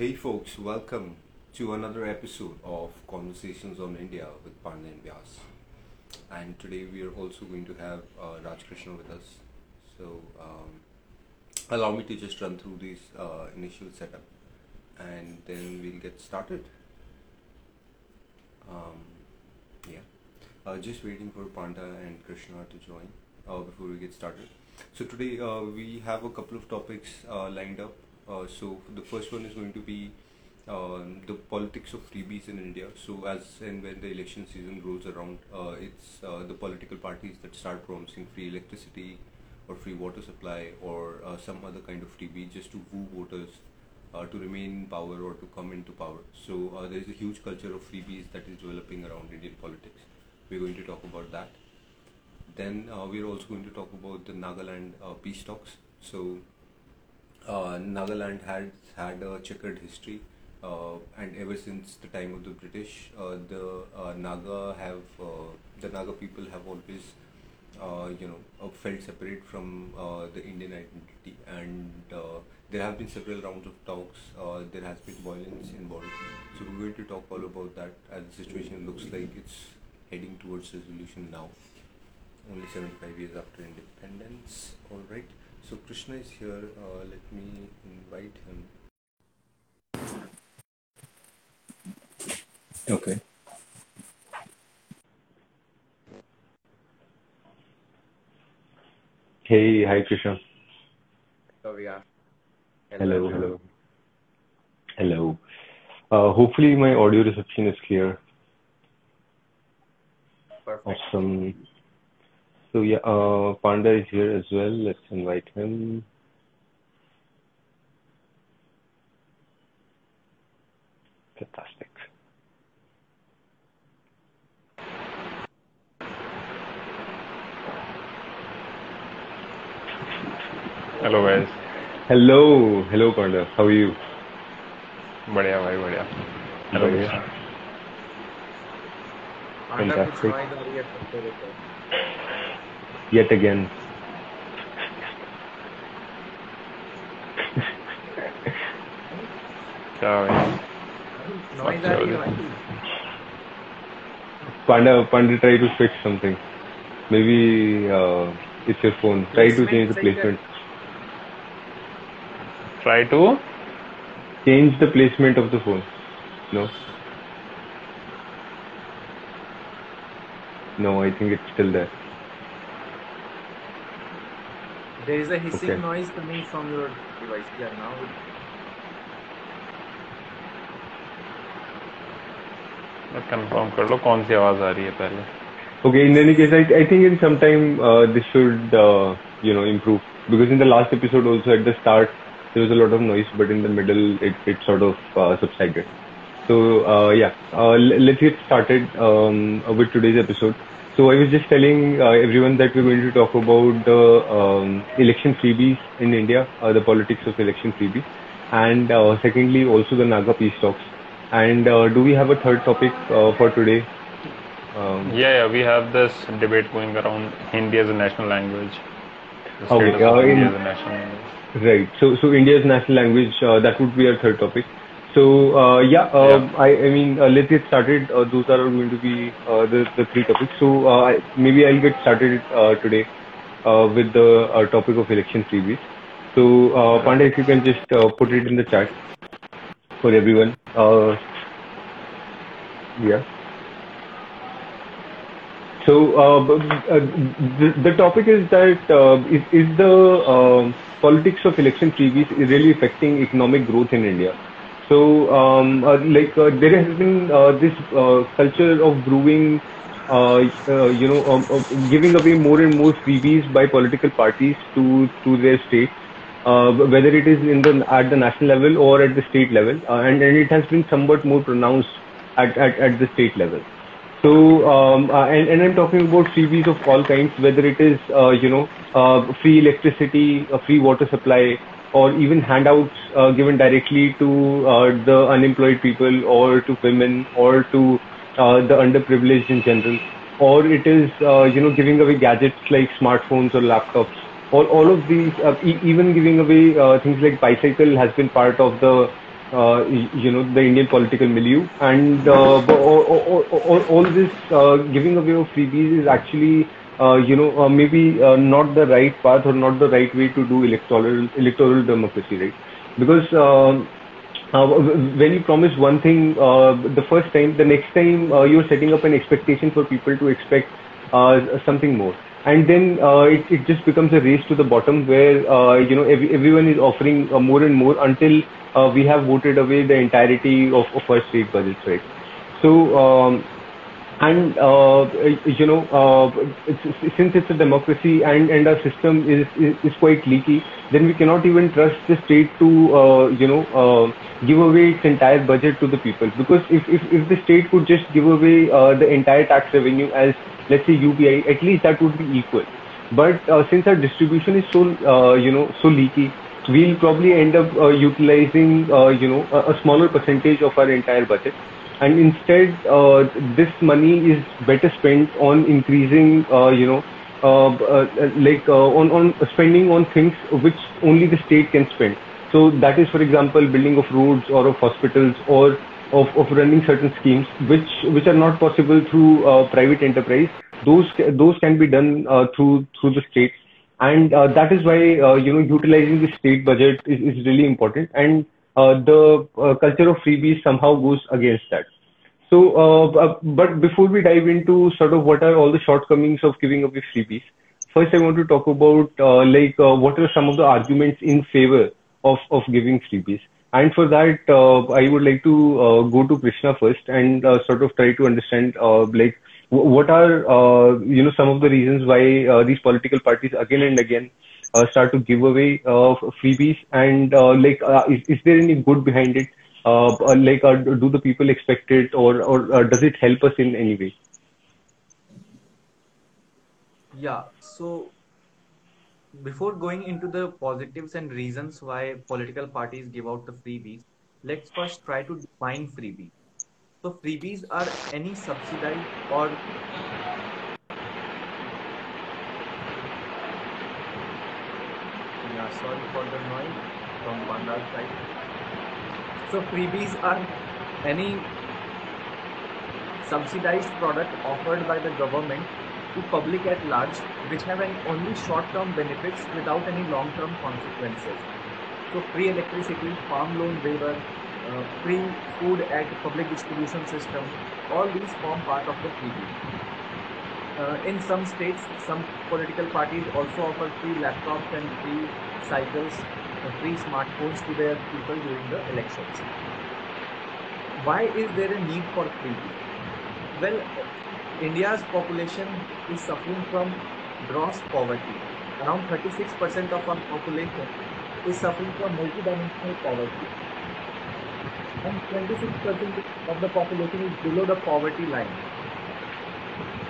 Hey folks, welcome to another episode of Conversations on India with Panda and Vyas. And today we are also going to have uh, Raj Krishna with us. So um, allow me to just run through this uh, initial setup and then we'll get started. Um, yeah, uh, just waiting for Panda and Krishna to join uh, before we get started. So today uh, we have a couple of topics uh, lined up. Uh, so the first one is going to be um, the politics of freebies in India. So as and when the election season rolls around, uh, it's uh, the political parties that start promising free electricity or free water supply or uh, some other kind of freebie just to woo voters uh, to remain in power or to come into power. So uh, there is a huge culture of freebies that is developing around Indian politics. We're going to talk about that. Then we're also going to talk about the Nagaland peace talks. So Nagaland had had a checkered history, uh, and ever since the time of the British, uh, the uh, Naga have uh, the Naga people have always, uh, you know, uh, felt separate from uh, the Indian identity, and uh, there have been several rounds of talks. Uh, there has been violence involved, so we're going to talk all about that. As the situation looks like it's heading towards resolution now only 75 years after independence. All right. So Krishna is here. Uh, let me invite him. Okay. Hey, hi Krishna. So we are. Hello, hello, hello. Uh, hopefully my audio reception is clear. Perfect. Awesome. So yeah, uh, Panda is here as well. Let's invite him. Fantastic. Hello guys Hello, hello Panda. How are you? बढ़िया भाई बढ़िया hello बढ़िया. कृष्णा आंटा कुछ Fantastic. yet again. Sorry. Panda, Panda, try to fix something. Maybe uh, it's your phone. Try to change the placement. Try to change the placement of the phone. No. No, I think it's still there. There is a hissing Okay. noise coming from your device yeah now confirm कर लो कौन सी आवाज़ आ रही है पहले Okay, in any case, I, I think in some time uh, this should, uh, you know, improve. Because in the last episode also at the start, there was a lot of noise, but in the middle, it, it sort of uh, subsided. So, uh, yeah, uh, let's get started um, with today's episode. So, I was just telling uh, everyone that we're going to talk about the um, election freebies in India, uh, the politics of election freebies, and uh, secondly, also the Naga peace talks. And uh, do we have a third topic uh, for today? Um, yeah yeah we have this debate going around Hindi as a national language Okay, uh, in- as a national language Right. So, so India's national language, uh, that would be our third topic. So, uh, yeah, uh, Yeah. I, I mean, uh, let's get started. Uh, those are going to be uh, the, the three topics. So, uh, I- maybe I'll get started uh, today uh, with the uh, topic of election freebies. So, uh, Panda, if you can just uh, put it in the chat for everyone. Uh, yeah. So uh, uh, the, the topic is that uh, is, is the um politics of election freebies is really affecting economic growth in India. So um, uh, like uh, there has been uh, this culture of brewing, you know, um, uh, giving away more and more freebies by political parties to to their states, uh, whether it is in the at the national level or at the state level, uh, and and it has been somewhat more pronounced at at, at the state level. So, um, uh, and, and I'm talking about freebies of all kinds, whether it is, you know, free electricity, free water supply, or even handouts uh, given directly to uh, the unemployed people or to women or to uh, the underprivileged in general, or it is, uh, you know, giving away gadgets like smartphones or laptops. All, all of these, uh, e- even giving away uh, things like bicycle has been part of the you know the Indian political milieu, and all, all, all, all this giving away of freebies is actually you know uh, maybe uh, not the right path or not the right way to do electoral electoral democracy, right? Because um, uh, when you promise one thing uh, the first time, the next time uh, you're setting up an expectation for people to expect uh, something more. And then uh, it, it just becomes a race to the bottom where uh, you know every, everyone is offering uh, more and more until uh, we have voted away the entirety of, of our state budgets, right? So um, and uh, you know uh, since it's a democracy and and our system is, quite leaky then we cannot even trust the state to uh, you know give away its entire budget to the people. Because if the state could just give away the entire tax revenue as let's say UBI at least that would be equal. But since our distribution is so you know so leaky we'll probably end up utilizing you know a smaller percentage of our entire budget and instead uh, this money is better spent on increasing uh, you know uh, uh, like uh, on on spending on things which only the state can spend. So that is for example building of roads or of hospitals or of, of running certain schemes which which are not possible through uh, private enterprise. Those those can be done through through the state. And that is why you know utilizing the state budget is, is really important. And the uh, culture of freebies somehow goes against that. So uh, uh, but before we dive into sort of what are all the shortcomings of giving away freebies first i want to talk about uh, like uh, what are some of the arguments in favor of of giving freebies? And for that uh, i would like to uh, go to krishna first and uh, sort of try to understand uh, like wh- what are uh, you know some of the reasons why uh, these political parties again and again uh, start to give away uh, freebies and uh, like uh, is, is there any good behind it uh, uh, like uh, do the people expect it or or does it help us in any way Yeah, so before going into the positives and reasons why political parties give out the freebies, let's first try to define freebies. So freebies are any subsidized or yeah, sorry for the noise from Panda's side. So freebies are any subsidized product offered by the government to public at large which have an only short-term benefits without any long-term consequences. So free electricity, farm loan waiver, uh, free food at public distribution system, all these form part of the freebie. Uh, in some states, some political parties also offer free laptops and free cycles, uh, free smartphones to their people during the elections. Why is there a need for freebie? Well, India's population is suffering from gross poverty. Around 36% of our population is suffering from multidimensional poverty. And 26% of the population is below the poverty line.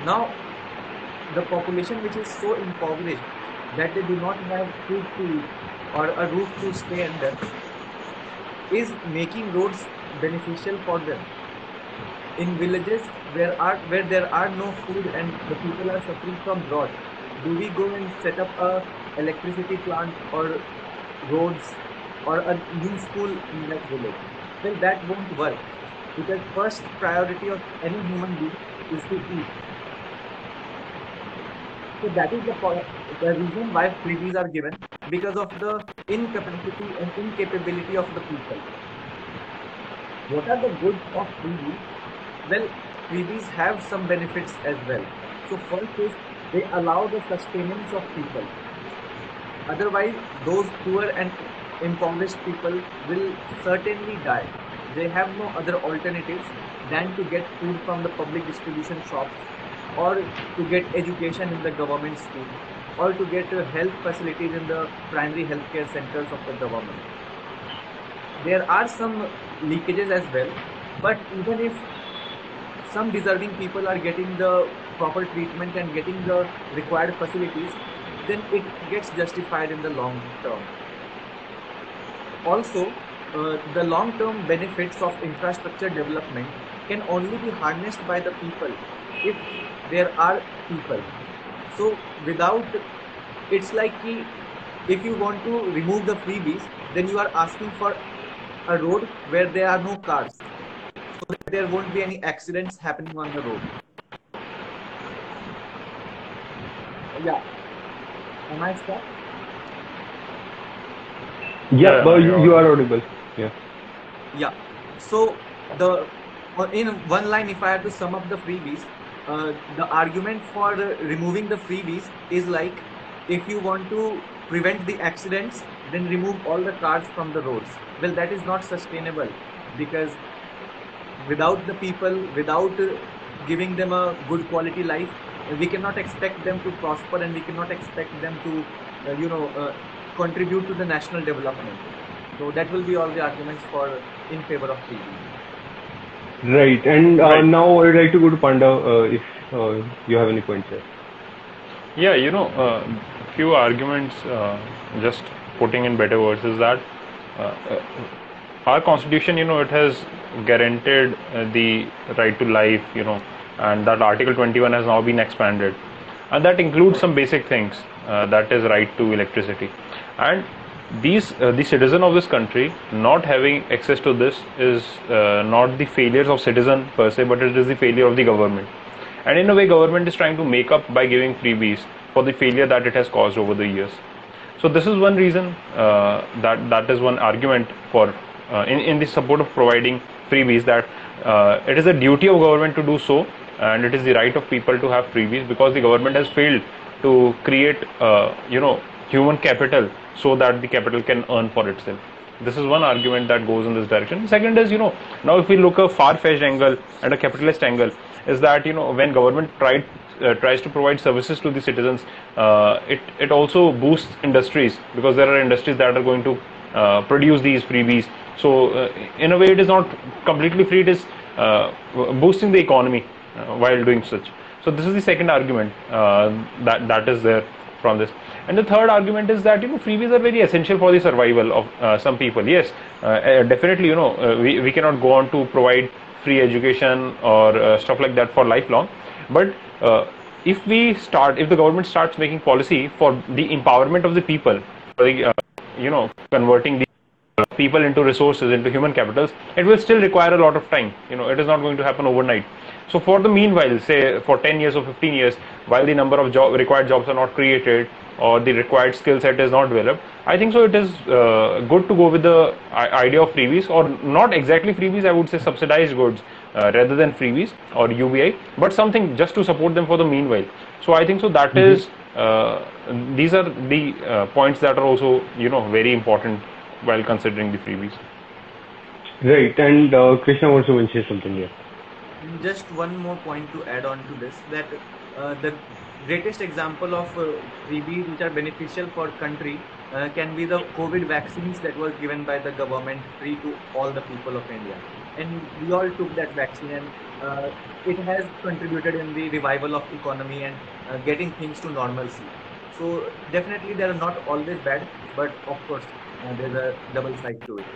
Now, the population which is so impoverished that they do not have food to eat or a roof to stay under is making roads beneficial for them. In villages where are where there are no food and the people are suffering from drought do we go and set up a electricity plant or roads or a new school in that village? Well that won't work because first priority of any human being is to eat so that is the po- the reason why freebies are given because of the incapacity and incapability of the people what are the goods of freebies well, freebies have some benefits as well. So first is they allow the sustenance of people. Otherwise, those poor and impoverished people will certainly die. They have no other alternatives than to get food from the public distribution shops or to get education in the government school or to get uh, health facilities in the primary healthcare centers of the government. There are some leakages as well, but even if some deserving people are getting the proper treatment and getting the required facilities, then it gets justified in the long term. Also, uh, the long term benefits of infrastructure development can only be harnessed by the people if there are people. So, without it's like ki, if you want to remove the freebies, then you are asking for a road where there are no cars, so that there won't be any accidents happening on the road. Yeah. Am I stuck? Yeah, Yeah, but you, you're audible. Yeah. Yeah. So the in one line, if I had to sum up the freebies, uh, the argument for uh, removing the freebies is like if you want to prevent the accidents, then remove all the cars from the roads. Well, that is not sustainable because without the people, without uh, giving them a good quality life, we cannot expect them to prosper and we cannot expect them to, uh, you know, uh, contribute to the national development. So that will be all the arguments for in favor of freebies. Right. And uh, Right. now I'd like to go to Panda uh, if uh, you have any points there. Yeah, you know, uh, few arguments, uh, just putting in better words, is that uh, uh, our constitution, you know, it has guaranteed uh, the right to life, you know, and that Article 21 has now been expanded, and that includes some basic things. Uh, that is right to electricity, and these uh, the citizen of this country not having access to this is uh, not the failures of citizen per se, but it is the failure of the government. And in a way government is trying to make up by giving freebies for the failure that it has caused over the years. So this is one reason uh, that that is one argument for uh, in, in the support of providing freebies that uh, it is a duty of government to do so and it is the right of people to have freebies because the government has failed to create uh, you know human capital so that the capital can earn for itself. This is one argument that goes in this direction. Second is you know now if we look a far-fetched angle and a capitalist angle is that you know when government tried uh, tries to provide services to the citizens uh, it it also boosts industries because there are industries that are going to uh, produce these freebies. So uh, in a way it is not completely free. It is uh, boosting the economy uh, while doing such. So this is the second argument that that is there from this and the third argument is that you know freebies are very essential for the survival of uh, some people. Yes uh, uh, definitely you know uh, we, we cannot go on to provide free education or uh, stuff like that for lifelong. But uh, if we start if the government starts making policy for the empowerment of the people the, you know converting the people into resources into human capitals it will still require a lot of time. You know it is not going to happen overnight so for the meanwhile say for 10 years or 15 years while the number of job required jobs are not created or the required skill set is not developed i think so it is uh, good to go with the idea of freebies or not exactly freebies i would say subsidized goods uh, rather than freebies or ubi but something just to support them for the meanwhile so i think so That is uh, these are the uh, points that are also you know very important while considering the freebies Right. And uh, Krishna also wants to mention something here. Just one more point to add on to this that uh, the greatest example of uh, freebies which are beneficial for country uh, can be the covid vaccines that were given by the government free to all the people of india. And we all took that vaccine and uh, it has contributed in the revival of economy and uh, getting things to normalcy. So definitely they are not always bad but of course uh, there's a double side to it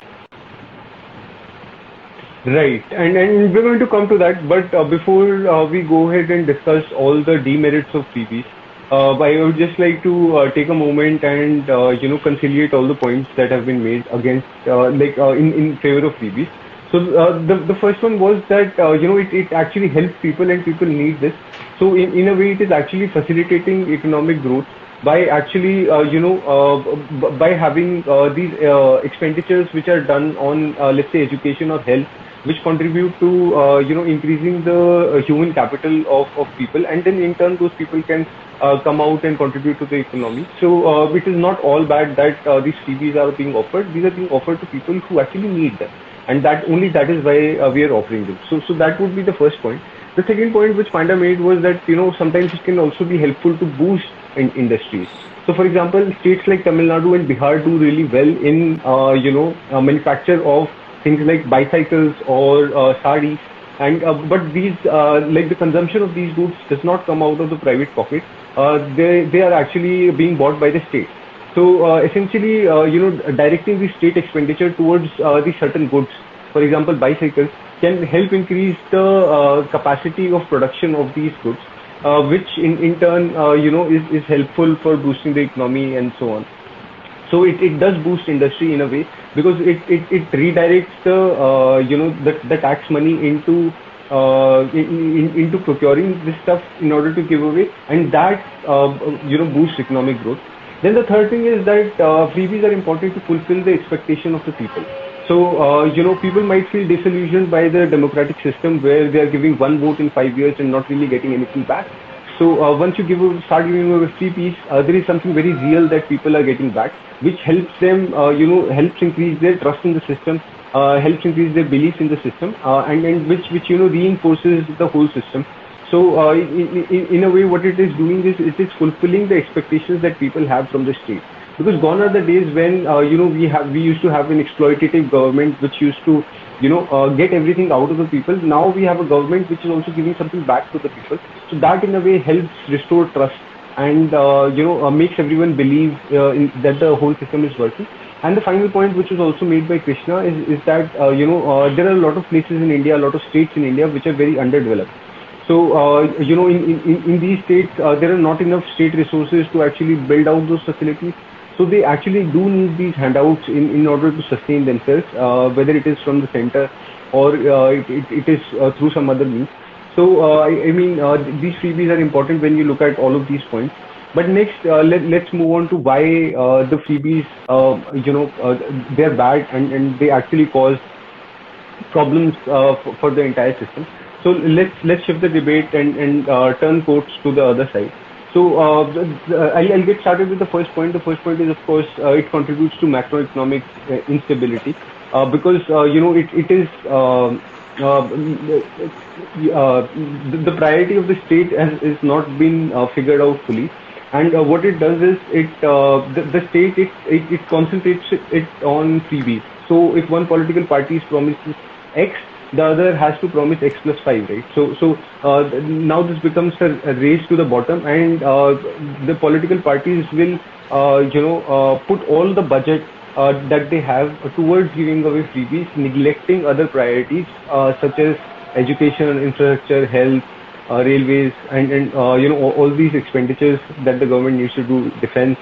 Right, and and we're going to come to that, but uh, before uh, we go ahead and discuss all the demerits of freebies, uh, I would just like to uh, take a moment and uh, you know conciliate all the points that have been made against, uh, like in favor of freebies. So the first one was that you know it, actually helps people and people need this. So in, a way, it is actually facilitating economic growth by actually you know by having these expenditures which are done on let's say education or health which contribute to uh, you know increasing the uh, human capital of, of people. And then in turn those people can uh, come out and contribute to the economy. So uh, it is not all bad that uh, these freebies are being offered. These are being offered to people who actually need them. And that only that is why we are offering them. So so that would be the first point. The second point which Panda made was that you know sometimes it can also be helpful to boost in industries. So for example states like Tamil Nadu and Bihar do really well in uh, you know uh, manufacture of things like bicycles or uh, saris. And uh, but these uh, like the consumption of these goods does not come out of the private pocket. Uh, they they are actually being bought by the state. So essentially you know directing the state expenditure towards the certain goods for example bicycles can help increase the capacity of production of these goods uh, which in in turn uh, you know is is helpful for boosting the economy and so on. So it, it does boost industry in a way because it, it, it redirects the uh, you know the, the tax money into uh, in, in, into procuring this stuff in order to give away, and that uh, you know boosts economic growth. Then the third thing is that uh, freebies are important to fulfill the expectation of the people. So, uh, you know, people might feel disillusioned by the democratic system where they are giving one vote in five years and not really getting anything back. So, uh, once you give a, start giving away freebies, uh, there is something very real that people are getting back, which helps them, uh, you know, helps increase their trust in the system, helps increase their belief in the system, and, and which, which, you know, reinforces the whole system. So, uh, in, in, in a way, what it is doing is it is fulfilling the expectations that people have from the state because gone are the days when uh, you know we have we used to have an exploitative government which used to you know uh, get everything out of the people. Now we have a government which is also giving something back to the people. So that in a way helps restore trust and uh, you know uh, makes everyone believe uh, in, that the whole system is working. And the final point which was also made by krishna is, is that uh, you know uh, there are a lot of places in india a lot of states in india which are very underdeveloped. So, you know, in, in, in these states, there are not enough state resources to actually build out those facilities. So they actually do need these handouts in, in order to sustain themselves, uh, whether it is from the center or uh, it, it, it is uh, through some other means. So uh, I, I mean, uh, these freebies are important when you look at all of these points. But next, uh, let, let's move on to why the freebies, you know, they're bad and, and they actually cause problems for, for the entire system. So let's let's shift the debate and and turn courts to the other side. So uh, the, I'll, get started with the first point. The first point is, of course, uh, it contributes to macroeconomic uh, instability uh, because uh, you know it is. um uh, uh, the, priority of the state has is not been uh, figured out fully, and uh, what it does is it uh, the, state it concentrates it on freebies. So if one political party is promises X, the other has to promise X plus 5, right? So, so uh, now this becomes a, race to the bottom and uh, the political parties will, uh, you know, uh, put all the budget uh, that they have towards giving away freebies, neglecting other priorities uh, such as education, and infrastructure, health, railways, and, and you know all, all these expenditures that the government needs to do, defense.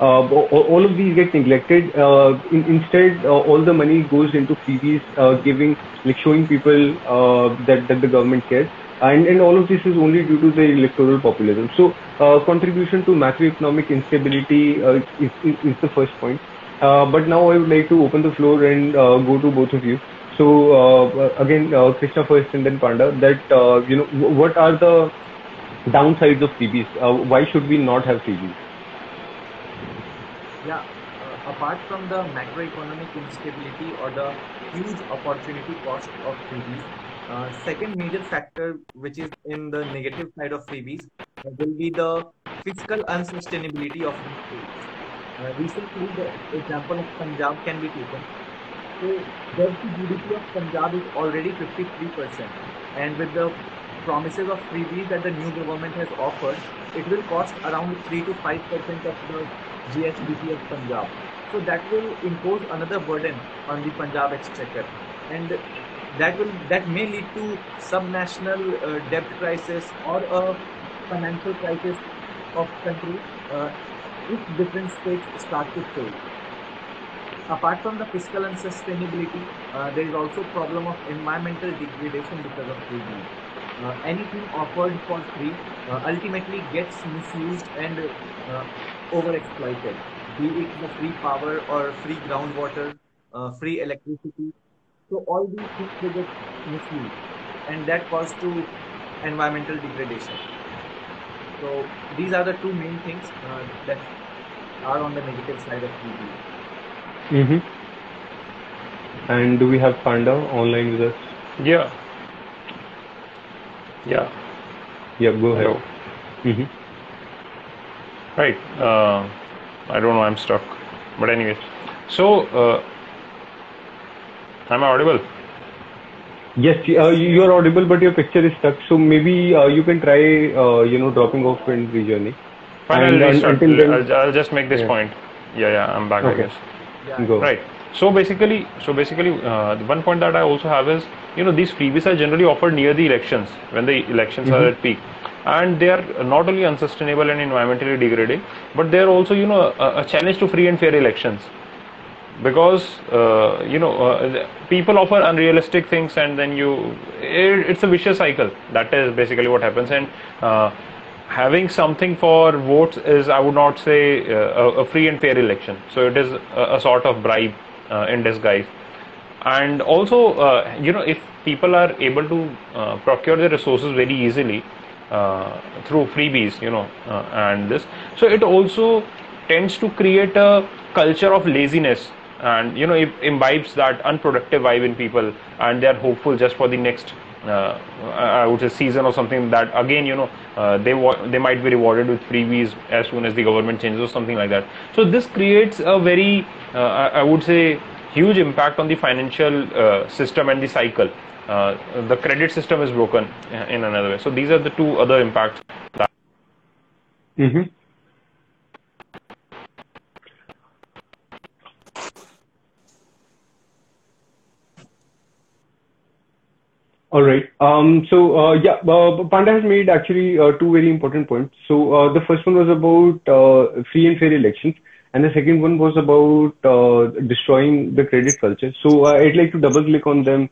Uh, all, of these get neglected. Uh, in, instead, uh, all the money goes into freebies, uh, giving, like showing people uh, that the government cares, and and all of this is only due to the electoral populism. So, uh, contribution to macroeconomic instability is, the first point. But now I would like to open the floor and go to both of you. So again, Krishna first and then Panda. That you know, what are the downsides of freebies? Why should we not have freebies? Yeah, uh, apart from the macroeconomic instability or the huge opportunity cost of freebies, uh, second major factor which is in the negative side of freebies uh, will be the fiscal unsustainability of states. Uh, recently, the example of Punjab can be taken. So, the GDP of Punjab is already 53%, and with the promises of freebies that the new government has offered, it will cost around 3 to 5% of the GSDP of Punjab. So that will impose another burden on the Punjab exchequer, and that will that may lead to subnational uh, debt crisis or a financial crisis of country uh, if different states start to fail. Apart from the fiscal unsustainability, uh, there is also problem of environmental degradation because of freebies. Uh, anything offered for free uh, ultimately gets misused and uh, overexploited. Be it the free power or free groundwater, uh, free electricity. So all these things they get misused, and that causes to environmental degradation. So these are the two main things uh, that are on the negative side of freebies. Mm-hmm. And do we have Panda online with us? Yeah. Yeah. Yeah, go ahead. Hello. Mm-hmm. Right. Uh, I don't know. I'm stuck. But anyways, so uh, am I audible? Yes, uh, you are audible, but your picture is stuck. So maybe uh, you can try, uh, you know, dropping off and rejoining. Fine. I'll until then- I'll, I'll just make this Yeah. point. Yeah, yeah. I'm back. I Okay. guess. Yeah, Go. Right. So basically, so basically, uh, the one point that I also have is, you know, these freebies are generally offered near the elections when the elections are at peak, and they are not only unsustainable and environmentally degrading, but they are also, you know, a, a challenge to free and fair elections. because uh, you know uh, people offer unrealistic things and then you it, it's a vicious cycle. That is basically what happens. And uh, having something for votes is i would not say uh, a, a, free and fair election. So it is a, a sort of bribe uh, in disguise. And also uh, you know if people are able to procure the resources very easily through freebies you know and this. So it also tends to create a culture of laziness and you know it imbibes that unproductive vibe in people and they are hopeful just for the next uh, I would say season or something that again you know uh, they wa- they might be rewarded with freebies as soon as the government changes or something like that. So this creates a very uh, I, I, would say huge impact on the financial uh, system and the cycle uh, the credit system is broken in another way so these are the two other impacts mm-hmm. All right. Um, so uh, yeah, uh, Panda has made actually uh, two very important points. So uh, the first one was about uh, free and fair elections, and the second one was about uh, destroying the credit culture. So I'd like to double click on them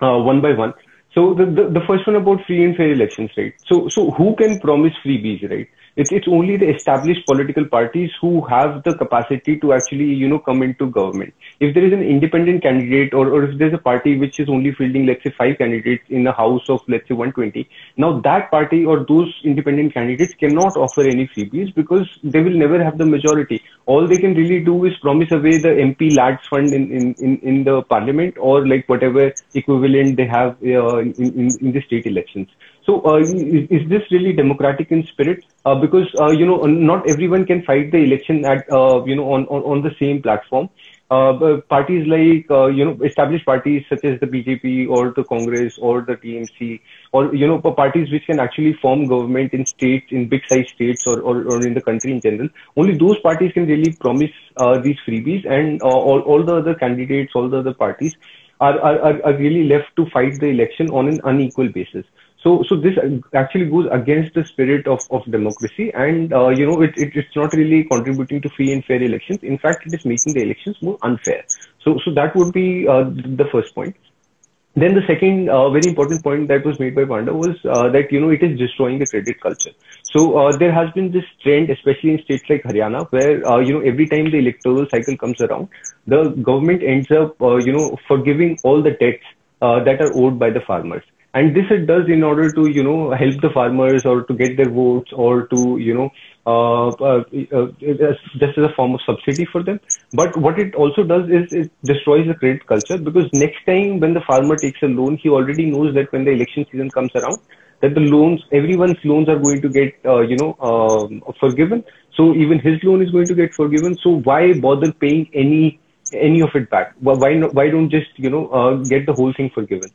Uh, one by one. So the, the the first one about free and fair elections, right? So so who can promise freebies, right? It's, it's only the established political parties who have the capacity to actually, you know, come into government. If there is an independent candidate or, or if there's a party which is only fielding, let's say, five candidates in a house of, let's say, 120, now that party or those independent candidates cannot offer any freebies because they will never have the majority. All they can really do is promise away the MPLADS fund in, in, in, in the parliament or like whatever equivalent they have uh, in, in, in the state elections. So uh, is, is, this really democratic in spirit? Uh, because uh, you know not everyone can fight the election at uh, you know on, on, on the same platform. Uh, parties like uh, you know established parties such as the BJP or the Congress or the TMC or you know parties which can actually form government in states in big size states or, or, or in the country in general. Only those parties can really promise these freebies, and all all the other candidates, all the other parties are, are, are really left to fight the election on an unequal basis. So, so this actually goes against the spirit of, of democracy, and uh, you know, it, it, it's not really contributing to free and fair elections. In fact, it is making the elections more unfair. So, so that would be uh, the first point. Then the second uh, very important point that was made by Panda was uh, that you know it is destroying the credit culture. So uh, there has been this trend, especially in states like Haryana, where uh, you know every time the electoral cycle comes around, the government ends up you know forgiving all the debts that are owed by the farmers and this it does in order to you know help the farmers or to get their votes or to you know uh, uh, uh, just as a form of subsidy for them. But what it also does is it destroys the credit culture because next time when the farmer takes a loan he already knows that when the election season comes around that the loans everyone's loans are going to get uh, you know um, forgiven. So even his loan is going to get forgiven. So why bother paying any any of it back? Why why don't just you know uh, get the whole thing forgiven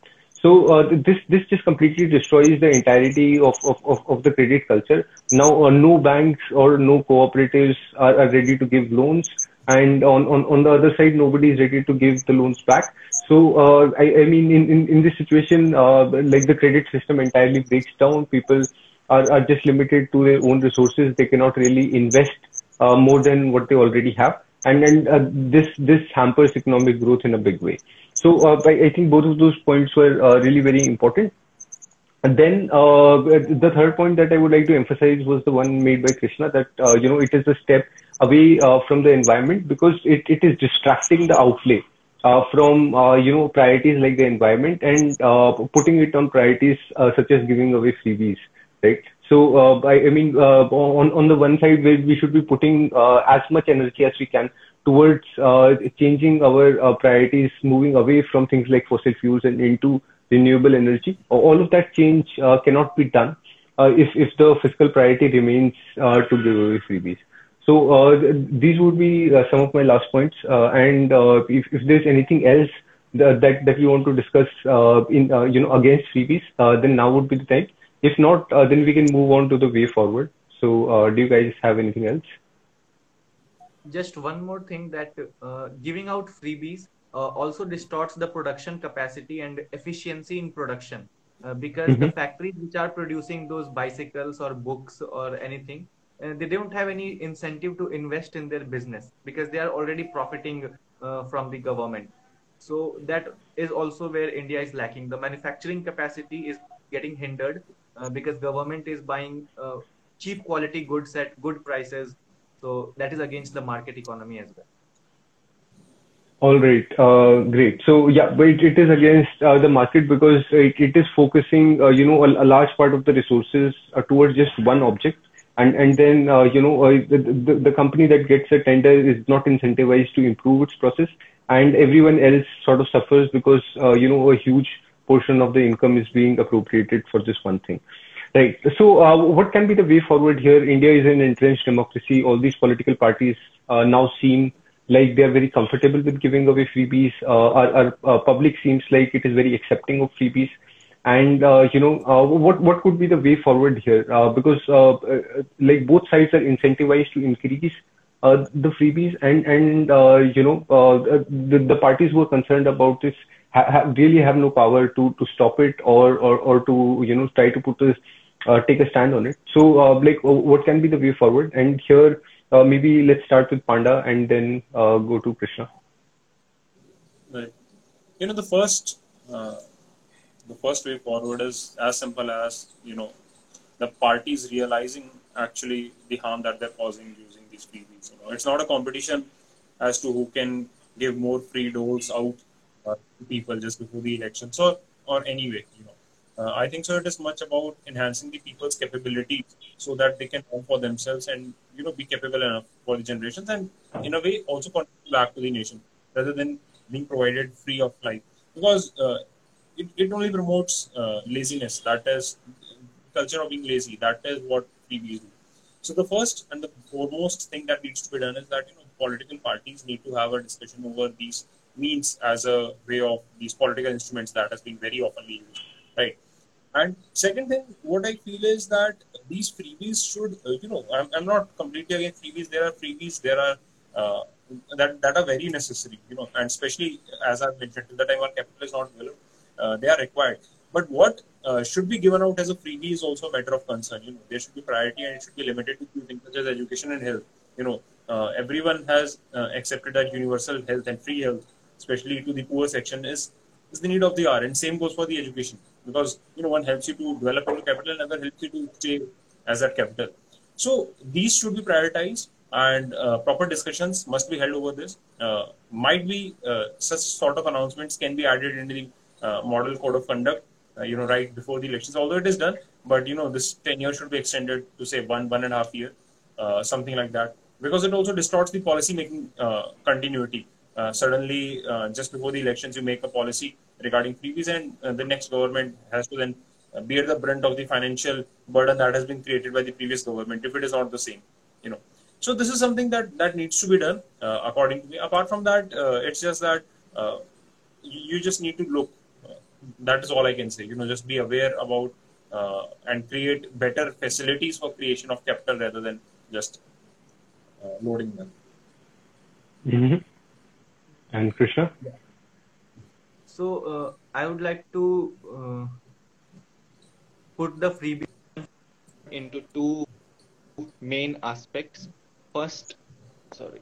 so uh, this this just completely destroys the entirety of, of, of, of the credit culture. Now uh, no banks or no cooperatives are, are ready to give loans, and on, on, on the other side nobody is ready to give the loans back. So uh, I, I mean in, in, in this situation uh, like the credit system entirely breaks down. People are, are just limited to their own resources. They cannot really invest uh, more than what they already have, and and uh, this this hampers economic growth in a big way. So uh, I think both of those points were uh, really very important. And then uh, the third point that I would like to emphasize was the one made by Krishna that uh, you know it is a step away uh, from the environment because it, it is distracting the outlay uh, from you know priorities like the environment and putting it on priorities such as giving away freebies, right? So uh, I, I, mean uh, on on the one side we should be putting uh, as much energy as we can towards uh, changing our uh, priorities, moving away from things like fossil fuels and into renewable energy. All of that change uh, cannot be done if if the fiscal priority remains to give away freebies. So these would be some of my last points. and if, if there's anything else that that you want to discuss in you know against freebies, then now would be the time. If not, then we can move on to the way forward. So, do you guys have anything else? just one more thing that uh, giving out freebies uh, also distorts the production capacity and efficiency in production uh, because mm-hmm. the factories which are producing those bicycles or books or anything uh, they don't have any incentive to invest in their business because they are already profiting uh, from the government. So that is also where India is lacking. The manufacturing capacity is getting hindered uh, because government is buying uh, cheap quality goods at good prices. So that is against the market economy as well. All right. Uh, great. So yeah, but it, it is against uh, the market because it, it is focusing, uh, you know, a, a, large part of the resources towards just one object. And, and then, you know, the, the, the company that gets a tender is not incentivized to improve its process and everyone else sort of suffers because, you know, a huge portion of the income is being appropriated for this one thing. Right. So, uh, what can be the way forward here? India is an entrenched democracy. All these political parties uh, now seem like they are very comfortable with giving away freebies. Uh, our, our uh, public seems like it is very accepting of freebies. And uh, you know uh, what what could be the way forward here? Uh, because uh, like both sides are incentivized to increase the freebies, and and you know the, the parties who are concerned about this really have no power to to stop it or to you know try to put this take a stand on it. So like what can be the way forward? And here uh, maybe let's start with Panda and then uh, go to Krishna. Right. You know, the first, uh, the first way forward is as simple as you know, the parties realizing actually the harm that they're causing using these freebies. You know, it's not a competition as to who can give more free doles out uh, people just before the election. So, or anyway, you know, uh, I think so. It is much about enhancing the people's capability so that they can earn for themselves and you know be capable enough for the generations and in a way also contribute back to the nation rather than being provided free of life because uh, it, it only promotes uh, laziness. That is culture of being lazy. That is what freebies do. So the first and the foremost thing that needs to be done is that you know political parties need to have a discussion over these means as a way of these political instruments that has been very often used, right? And second thing, what I feel is that these freebies should, uh, you know, I'm, I'm not completely against freebies. There are freebies, there are uh, that that are very necessary, you know, and especially as I've mentioned, till the time our capital is not developed, uh, they are required. But what uh, should be given out as a freebie is also a matter of concern. You know, there should be priority and it should be limited to things such as education and health. You know, uh, everyone has uh, accepted that universal health and free health, especially to the poor section, is is the need of the hour. And same goes for the education because you know one helps you to develop into capital, and another helps you to stay as that capital. So these should be prioritized, and uh, proper discussions must be held over this. Uh, might be uh, such sort of announcements can be added into the uh, model code of conduct. Uh, you know, right before the elections, although it is done, but you know, this tenure should be extended to say one, one and a half year, uh, something like that, because it also distorts the policy making continuity. Suddenly, just before the elections, you make a policy regarding freebies, and uh, the next government has to then uh, bear the brunt of the financial burden that has been created by the previous government if it is not the same. You know, so this is something that that needs to be done uh, according to me. Apart from that, it's just that you just need to look. that is all I can say. You know, just be aware about uh, and create better facilities for creation of capital rather than just uh, loading them. Mm-hmm. And Krishna? So uh, I would like to uh, put the freebie into two main aspects. First, sorry,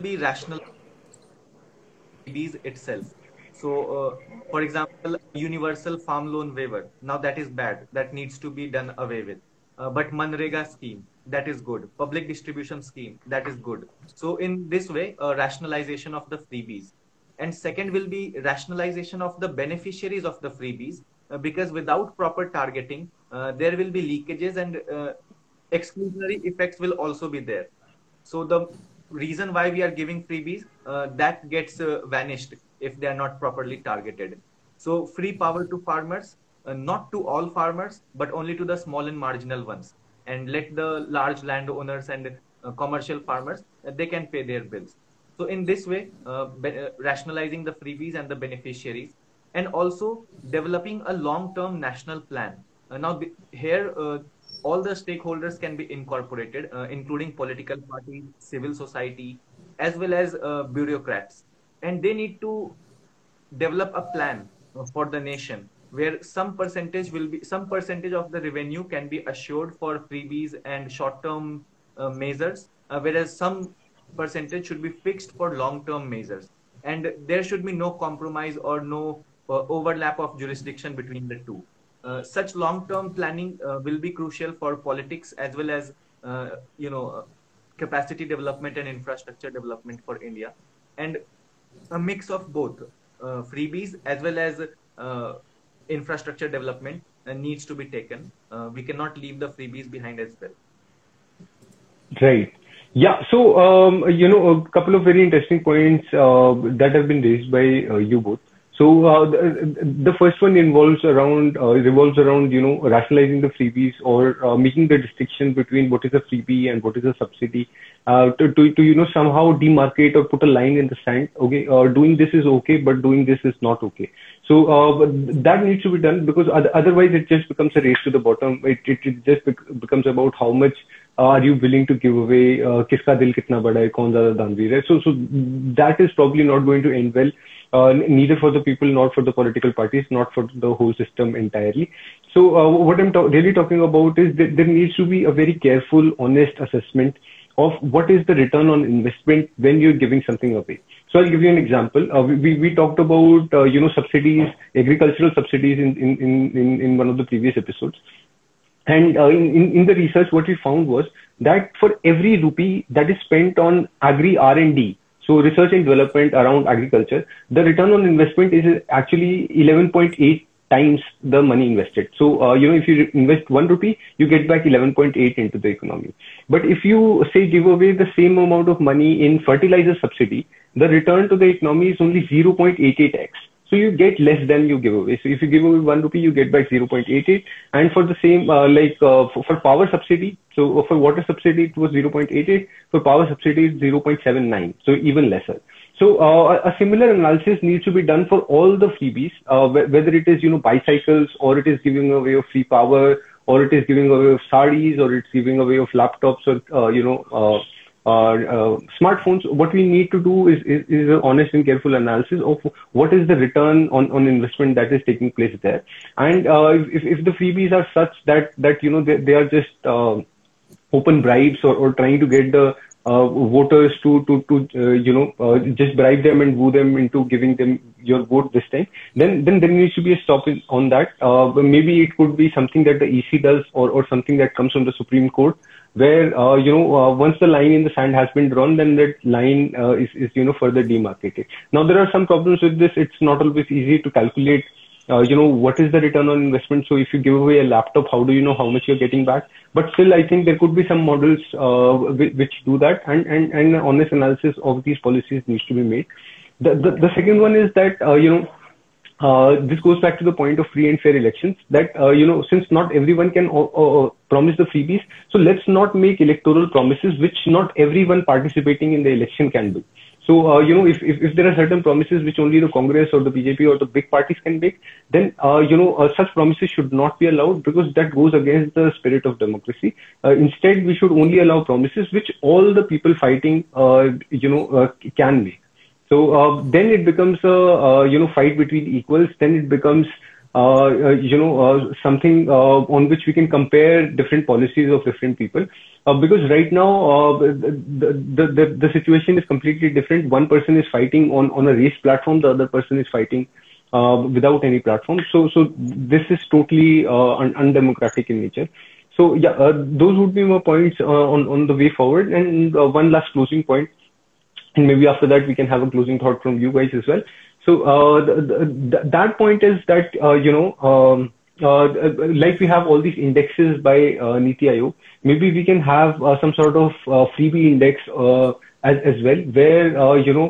be rational freebies itself. So, uh, for example, universal farm loan waiver. Now that is bad. That needs to be done away with. Uh, but MNREGA scheme, that is good. Public distribution scheme, that is good. So in this way, a rationalization of the freebies and second will be rationalization of the beneficiaries of the freebies uh, because without proper targeting uh, there will be leakages and uh, exclusionary effects will also be there so the reason why we are giving freebies uh, that gets uh, vanished if they are not properly targeted so free power to farmers uh, not to all farmers but only to the small and marginal ones and let the large landowners and commercial farmers they can pay their bills. So in this way, uh, uh, rationalizing the freebies and the beneficiaries, and also developing a long-term national plan. Uh, now here, uh, all the stakeholders can be incorporated, uh, including political parties, civil society, as well as uh, bureaucrats, and they need to develop a plan for the nation where some percentage will be some percentage of the revenue can be assured for freebies and short-term measures, whereas some percentage should be fixed for long-term measures, and there should be no compromise or no uh, overlap of jurisdiction between the two. Uh, such long-term planning uh, will be crucial for politics as well as uh, you know uh, capacity development and infrastructure development for India, and a mix of both uh, freebies as well as infrastructure development needs to be taken. we cannot leave the freebies behind as well. Right. Yeah. So, um, you know, a couple of very interesting points uh, that have been raised by uh, you both. So, uh, the, the, first one involves around uh, revolves around you know rationalizing the freebies or uh, making the distinction between what is a freebie and what is a subsidy. Uh, to, to, to you know somehow demarcate or put a line in the sand. Okay, doing this is okay, but doing this is not okay. So that needs to be done because otherwise it just becomes a race to the bottom. It it, it just becomes about how much are you willing to give away uh, किसका दिल कितना बड़ा है कौन ज्यादा दानवीर है so so that is probably not going to end well uh, neither for the people nor for the political parties not for the whole system entirely so uh, what i'm ta- really talking about is that there needs to be a very careful honest assessment of what is the return on investment when you're giving something away so I'll give you an example. Uh, we, we talked about, uh, you know, subsidies, agricultural subsidies in, in, in, in one of the previous episodes. And uh, in, in the research, what we found was that for every rupee that is spent on agri R&D, so research and development around agriculture, the return on investment is actually 11.8 times the money invested. So, uh, you know, if you invest one rupee, you get back 11.8 into the economy. But if you say give away the same amount of money in fertilizer subsidy, the return to the economy is only 0.88x. So you get less than you give away. So if you give away one rupee, you get back 0.88. And for the same, uh, like uh, for, for, power subsidy, so for water subsidy it was 0.88. For power subsidy it's 0.79. So even lesser. So uh, a similar analysis needs to be done for all the freebies, uh, whether it is you know bicycles or it is giving away of free power or it is giving away of saris or it's giving away of laptops or uh, you know uh, smartphones, what we need to do is, is, an honest and careful analysis of what is the return on, on investment that is taking place there. And uh, if, if the freebies are such that, that you know, they, are just uh, open bribes or, trying to get the uh, voters to to to uh, you know uh, just bribe them and woo them into giving them your vote this time then then there needs to be a stop on that uh, maybe it could be something that the EC does or or something that comes from the Supreme Court where uh, you know uh, once the line in the sand has been drawn, then that line uh, is is you know further demarcated. Now there are some problems with this. It's not always easy to calculate. Uh, you know what is the return on investment? So if you give away a laptop, how do you know how much you're getting back? But still, I think there could be some models uh, which do that, and and and honest analysis of these policies needs to be made. The the, the second one is that uh, you know this goes back to the point of free and fair elections that uh, you know since not everyone can uh, uh, promise the freebies so let's not make electoral promises which not everyone participating in the election can do. So uh, you know if, if, if there are certain promises which only the congress or the bjp or the big parties can make then uh, you know such promises should not be allowed because that goes against the spirit of democracy. Instead we should only allow promises which all the people fighting you know can make so uh, then it becomes a you know fight between equals. Then it becomes uh, uh you know uh, something uh, on which we can compare different policies of different people. Uh, because right now the, the, the the situation is completely different. One person is fighting on on a race platform. The other person is fighting without any platform. So so this is totally un- undemocratic in nature. So yeah, those would be my points on on the way forward. And one last closing point and maybe after that we can have a closing thought from you guys as well. So uh, that point is that uh, you know, um, uh, like we have all these indexes by Niti Aayog, maybe we can have some sort of freebie index as as well, where you know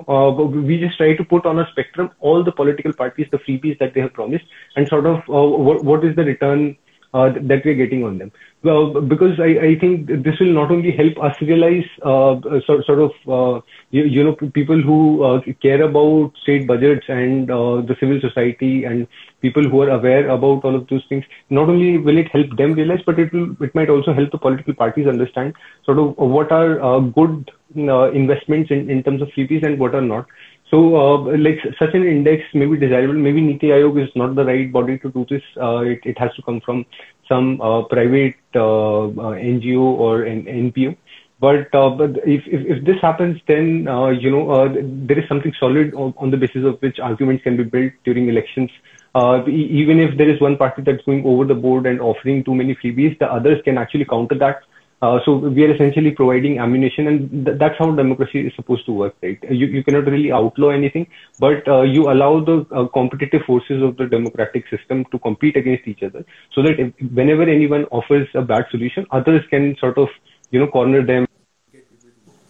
we just try to put on a spectrum all the political parties, the freebies that they have promised, and sort of what what is the return that we're getting on them. Well, because I, think this will not only help us realize uh, sort, sort of uh, you, know people who uh, care about state budgets and uh, the civil society and people who are aware about all of those things. Not only will it help them realize, but it will it might also help the political parties understand sort of what are uh, good investments in, in terms of freebies and what are not. So, uh, like such an index may be desirable. Maybe Niti Aayog is not the right body to do this. Uh, it, has to come from some uh, private NGO or NPO. But, but if, this happens, then you know there is something solid on, the basis of which arguments can be built during elections. Even if there is one party that's going over the board and offering too many freebies, the others can actually counter that. Uh, so we are essentially providing ammunition, and th- that's how democracy is supposed to work, right? You, you cannot really outlaw anything, but uh, you allow the uh, competitive forces of the democratic system to compete against each other, so that if, whenever anyone offers a bad solution, others can sort of you know corner them get people to vote.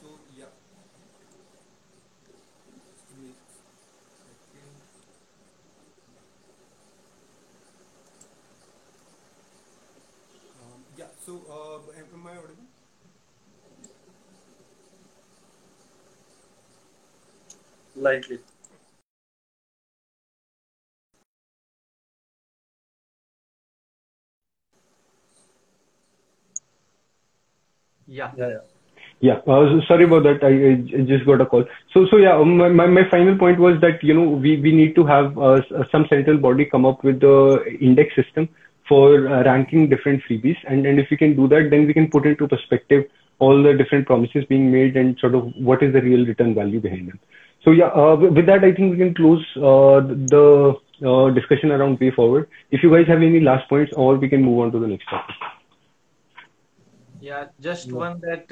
So yeah. Just give me a second. Um, yeah. So uh, am, am I audible? Lightly. Yeah. Yeah, yeah. Yeah, uh, so sorry about that. I, I just got a call. So, so yeah, um, my, my, my final point was that, you know, we, we need to have uh, uh, some central body come up with the index system for uh, ranking different freebies. And, and if we can do that, then we can put into perspective all the different promises being made and sort of what is the real return value behind them. So yeah, uh, with that, I think we can close uh, the uh, discussion around way forward. If you guys have any last points or we can move on to the next topic. Yeah, just one that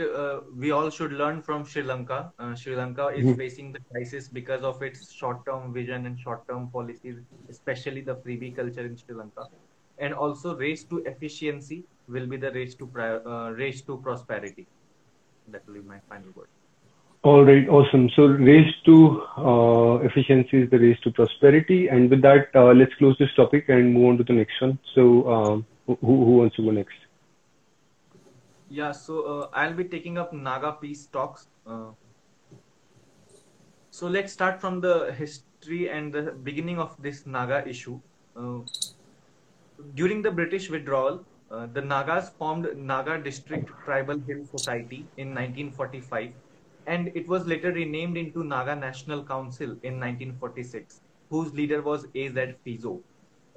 we all should learn from Sri Lanka. Sri Lanka is facing the crisis because of its short-term vision and short-term policies, especially the freebie culture in Sri Lanka. And also, race to efficiency will be the race to race to prosperity. That will be my final word. All right, awesome. So race to uh, efficiency is the race to prosperity. And with that, uh, let's close this topic and move on to the next one. So um, who, who wants to go next? Yeah, so uh, I'll be taking up Naga peace talks. So let's start from the history and the beginning of this Naga issue. During the British withdrawal, uh, the Nagas formed Naga District Tribal Hill Society in 1945, and it was later renamed into Naga National Council in 1946, whose leader was A.Z. Phizo.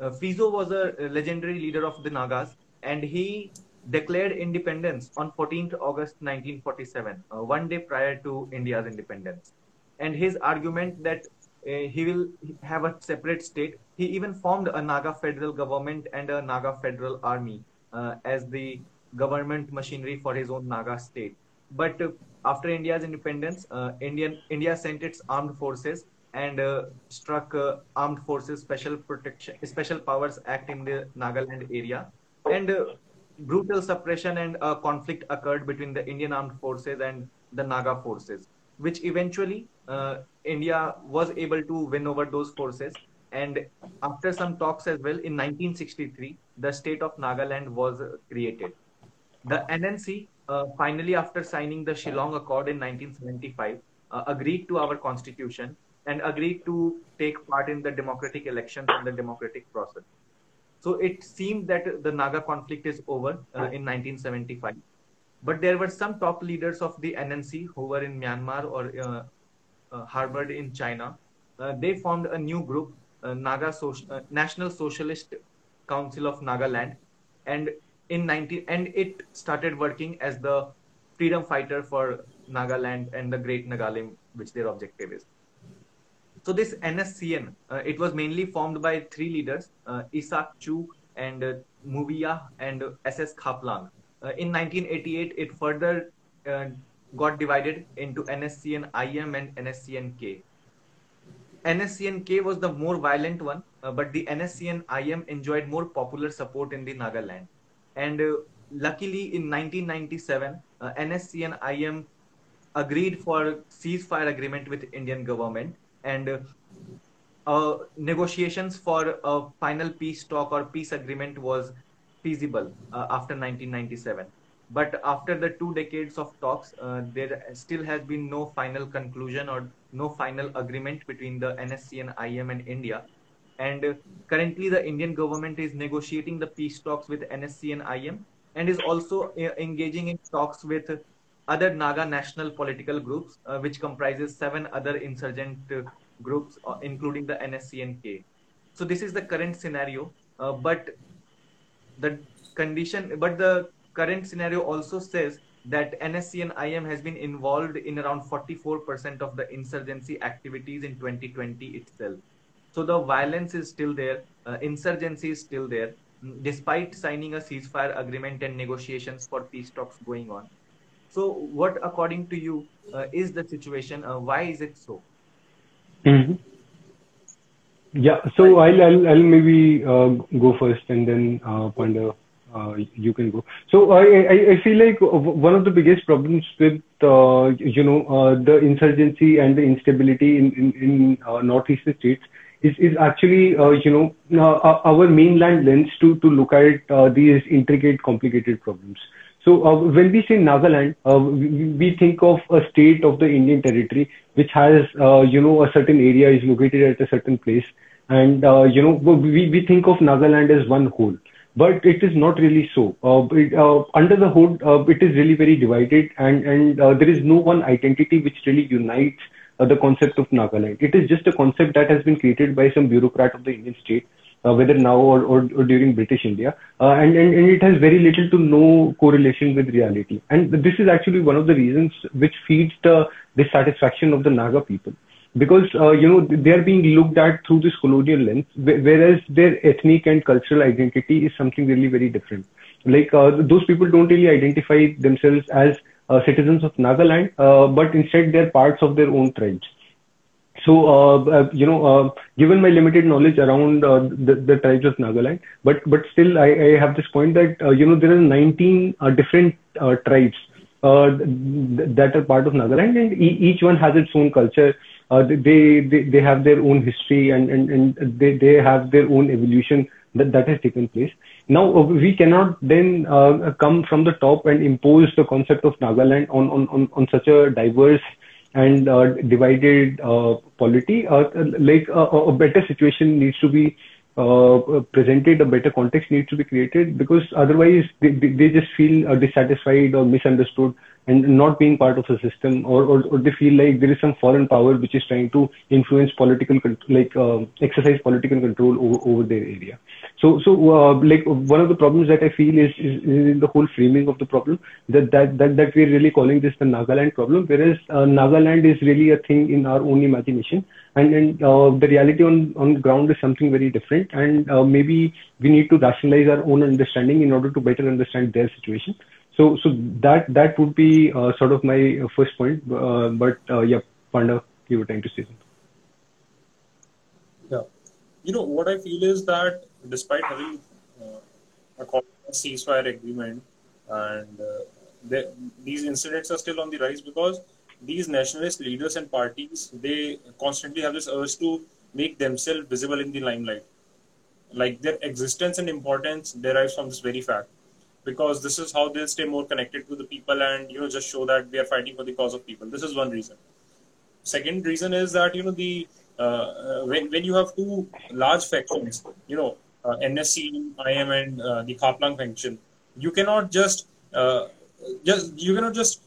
Uh, Phizo was a legendary leader of the Nagas, and he declared independence on 14th August 1947, uh, one day prior to India's independence. And his argument that uh, he will have a separate state, he even formed a Naga federal government and a Naga federal army uh, as the government machinery for his own Naga state. But uh, after India's independence, uh, Indian India sent its armed forces and uh, struck uh, Armed Forces Special Protection Special Powers Act in the Nagaland area, and uh, brutal suppression and uh, conflict occurred between the Indian armed forces and the Naga forces, which eventually uh, India was able to win over those forces. And after some talks as well, in 1963, the state of Nagaland was created. The NNC, uh, finally, after signing the Shillong Accord in 1975, uh, agreed to our constitution and agreed to take part in the democratic elections and the democratic process. So it seemed that the Naga conflict is over uh, in 1975. But there were some top leaders of the NNC who were in Myanmar or uh, uh, harbored in China. Uh, they formed a new group, uh, Naga uh, National Socialist Council of Nagaland, and in 19 and it started working as the freedom fighter for Nagaland and the Great Nagalim, which their objective is. So this NSCN, uh, it was mainly formed by three leaders, uh, Isak Chu and uh, Muivah and SS Khaplang. Uh, in 1988, it further uh, got divided into NSCN IM and NSCN K. NSCN K was the more violent one, uh, but the NSCN IM enjoyed more popular support in the Nagaland. And uh, luckily, in 1997, uh, NSCN IM agreed for ceasefire agreement with Indian government and uh, uh, negotiations for a final peace talk or peace agreement was feasible uh, after 1997 but after the two decades of talks uh, there still has been no final conclusion or no final agreement between the nsc and im and india and currently the indian government is negotiating the peace talks with NSCN IM and is also uh, engaging in talks with other Naga national political groups, uh, which comprises seven other insurgent uh, groups, uh, including the NSCN K. So this is the current scenario, uh, but the condition, but the current scenario also says that NSCN IM has been involved in around 44% of the insurgency activities in 2020 itself. So the violence is still there, uh, insurgency is still there, despite signing a ceasefire agreement and negotiations for peace talks going on. So, what, according to you, uh, is the situation? Uh, why is it so? hmm Yeah, so I'll I'll, I'll maybe uh, go first and then uh, Panda, uh, you can go. So I, I I feel like one of the biggest problems with uh, you know uh, the insurgency and the instability in in, in uh, northeastern states is is actually uh, you know uh, our mainland lens to to look at uh, these intricate, complicated problems. So uh, when we say Nagaland, uh, we, think of a state of the Indian territory which has, uh, you know, a certain area is located at a certain place, and uh, you know, we we think of Nagaland as one whole. But it is not really so. Uh, uh, under the hood, uh, it is really very divided, and and uh, there is no one identity which really unites uh, the concept of Nagaland. It is just a concept that has been created by some bureaucrat of the Indian state uh, whether now or, or, or, during British India, uh, and, and, and it has very little to no correlation with reality. And this is actually one of the reasons which feeds the dissatisfaction of the Naga people. Because, uh, you know, they are being looked at through this colonial lens, whereas their ethnic and cultural identity is something really very different. Like, uh, those people don't really identify themselves as uh, citizens of Nagaland, uh, but instead they're parts of their own tribes. So, uh, uh, you know, uh, given my limited knowledge around uh, the, the tribes of Nagaland, but but still, I, I have this point that uh, you know there are 19 uh, different tribes that are part of Nagaland, and e- each one has its own culture. Uh, they, they they have their own history, and and, and they, they have their own evolution that that has taken place. Now we cannot then come from the top and impose the concept of Nagaland on on on, such a diverse and uh, divided uh, polity, uh, like a better situation needs to be presented, a better context needs to be created because otherwise they, they just feel dissatisfied or misunderstood and not being part of the system or, or, or, they feel like there is some foreign power which is trying to influence political like uh, exercise political control over, over their area. So so uh, like one of the problems that i feel is, is, is, in the whole framing of the problem that that that, that we're really calling this the nagaland problem whereas uh, nagaland is really a thing in our own imagination and, and uh, the reality on on ground is something very different and uh, maybe we need to rationalize our own understanding in order to better understand their situation so, so that that would be uh, sort of my uh, first point. Uh, but uh, yeah, Panda, you were trying to say something. Yeah, you know what I feel is that despite having a ceasefire agreement and these incidents are still on the rise because these nationalist leaders and parties they constantly have this urge to make themselves visible in the limelight. Like their existence and importance derives from this very fact. Because this is how they'll stay more connected to the people and you know just show that we are fighting for the cause of people. This is one reason. Second reason is that you know the uh, uh when, when you have two large factions you know uh, nsc im and uh, the khaplang faction you cannot just uh, just you cannot just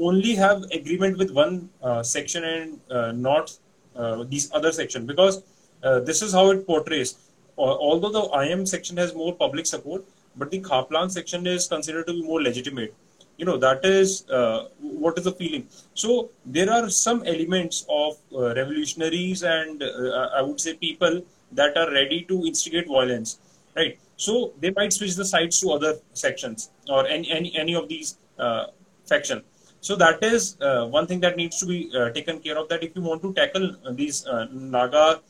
only have agreement with one uh, section and uh, not these other section because this is how it portrays although the im section has more public support but the Khaplang section is considered to be more legitimate. You know, that is uh, what is the feeling. So there are some elements of uh, revolutionaries and uh, I would say people that are ready to instigate violence, right? So they might switch the sides to other sections or any any, any of these uh, faction. So that is uh, one thing that needs to be uh, taken care of. That if you want to tackle these Naga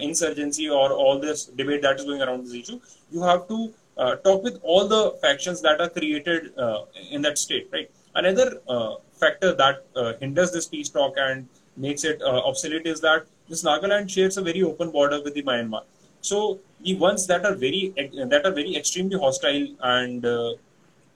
insurgency or all this debate that is going around this issue, you have to uh, talk with all the factions that are created uh, in that state, right? Another uh, factor that hinders this peace talk and makes it obsolete is that this Nagaland shares a very open border with the Myanmar. So the ones that are very that are very extremely hostile and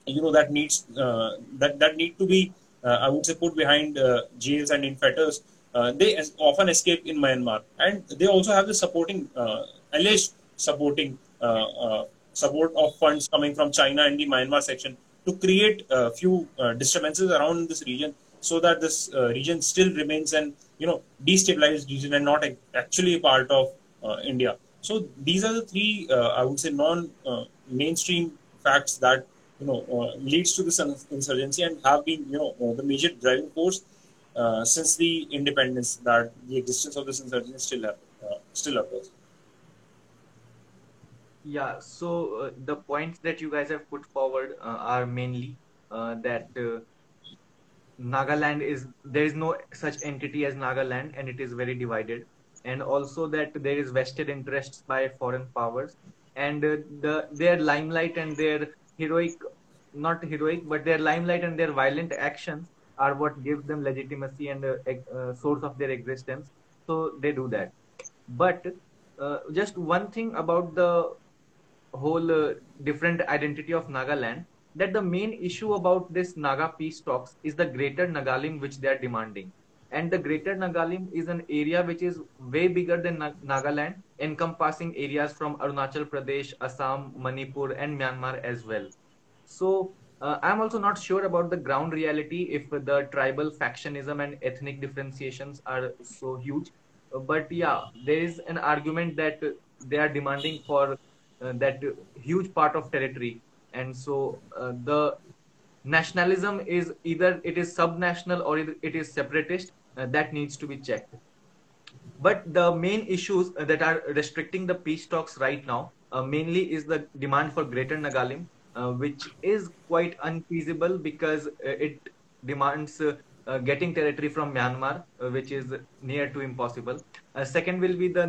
you know that needs that that need to be I would say put behind jails and in fetters. Uh, they often escape in Myanmar, and they also have the supporting uh, alleged supporting uh, support of funds coming from China and the Myanmar section to create a few uh, disturbances around this region so that this uh, region still remains an you know destabilized region and not a, actually a part of uh, India. So these are the three uh, I would say non uh, mainstream facts that you know uh, leads to this insurgency and have been you know uh, the major driving force uh, since the independence that the existence of this insurgency still have, still occurs. Yeah, so uh, the points that you guys have put forward uh, are mainly uh, that Nagaland is there is no such entity as Nagaland and it is very divided, and also that there is vested interests by foreign powers, and the their limelight and their heroic, not heroic, but their limelight and their violent actions are what gives them legitimacy and uh, source of their existence. So they do that, but just one thing about the whole uh, different identity of Nagaland that the main issue about this Naga peace talks is the greater Nagalim which they are demanding. And the greater Nagalim is an area which is way bigger than Nagaland, encompassing areas from Arunachal Pradesh, Assam, Manipur, and Myanmar as well. So uh, I'm also not sure about the ground reality if the tribal factionism and ethnic differentiations are so huge. But yeah, there is an argument that they are demanding for uh, that huge part of territory and so uh, the nationalism is either it is subnational or it is separatist Uh, that needs to be checked but the main issues uh, that are restricting the peace talks right now uh, mainly is the demand for greater nagalim uh, which is quite unfeasible because uh, it demands getting territory from myanmar which is near to impossible second will be the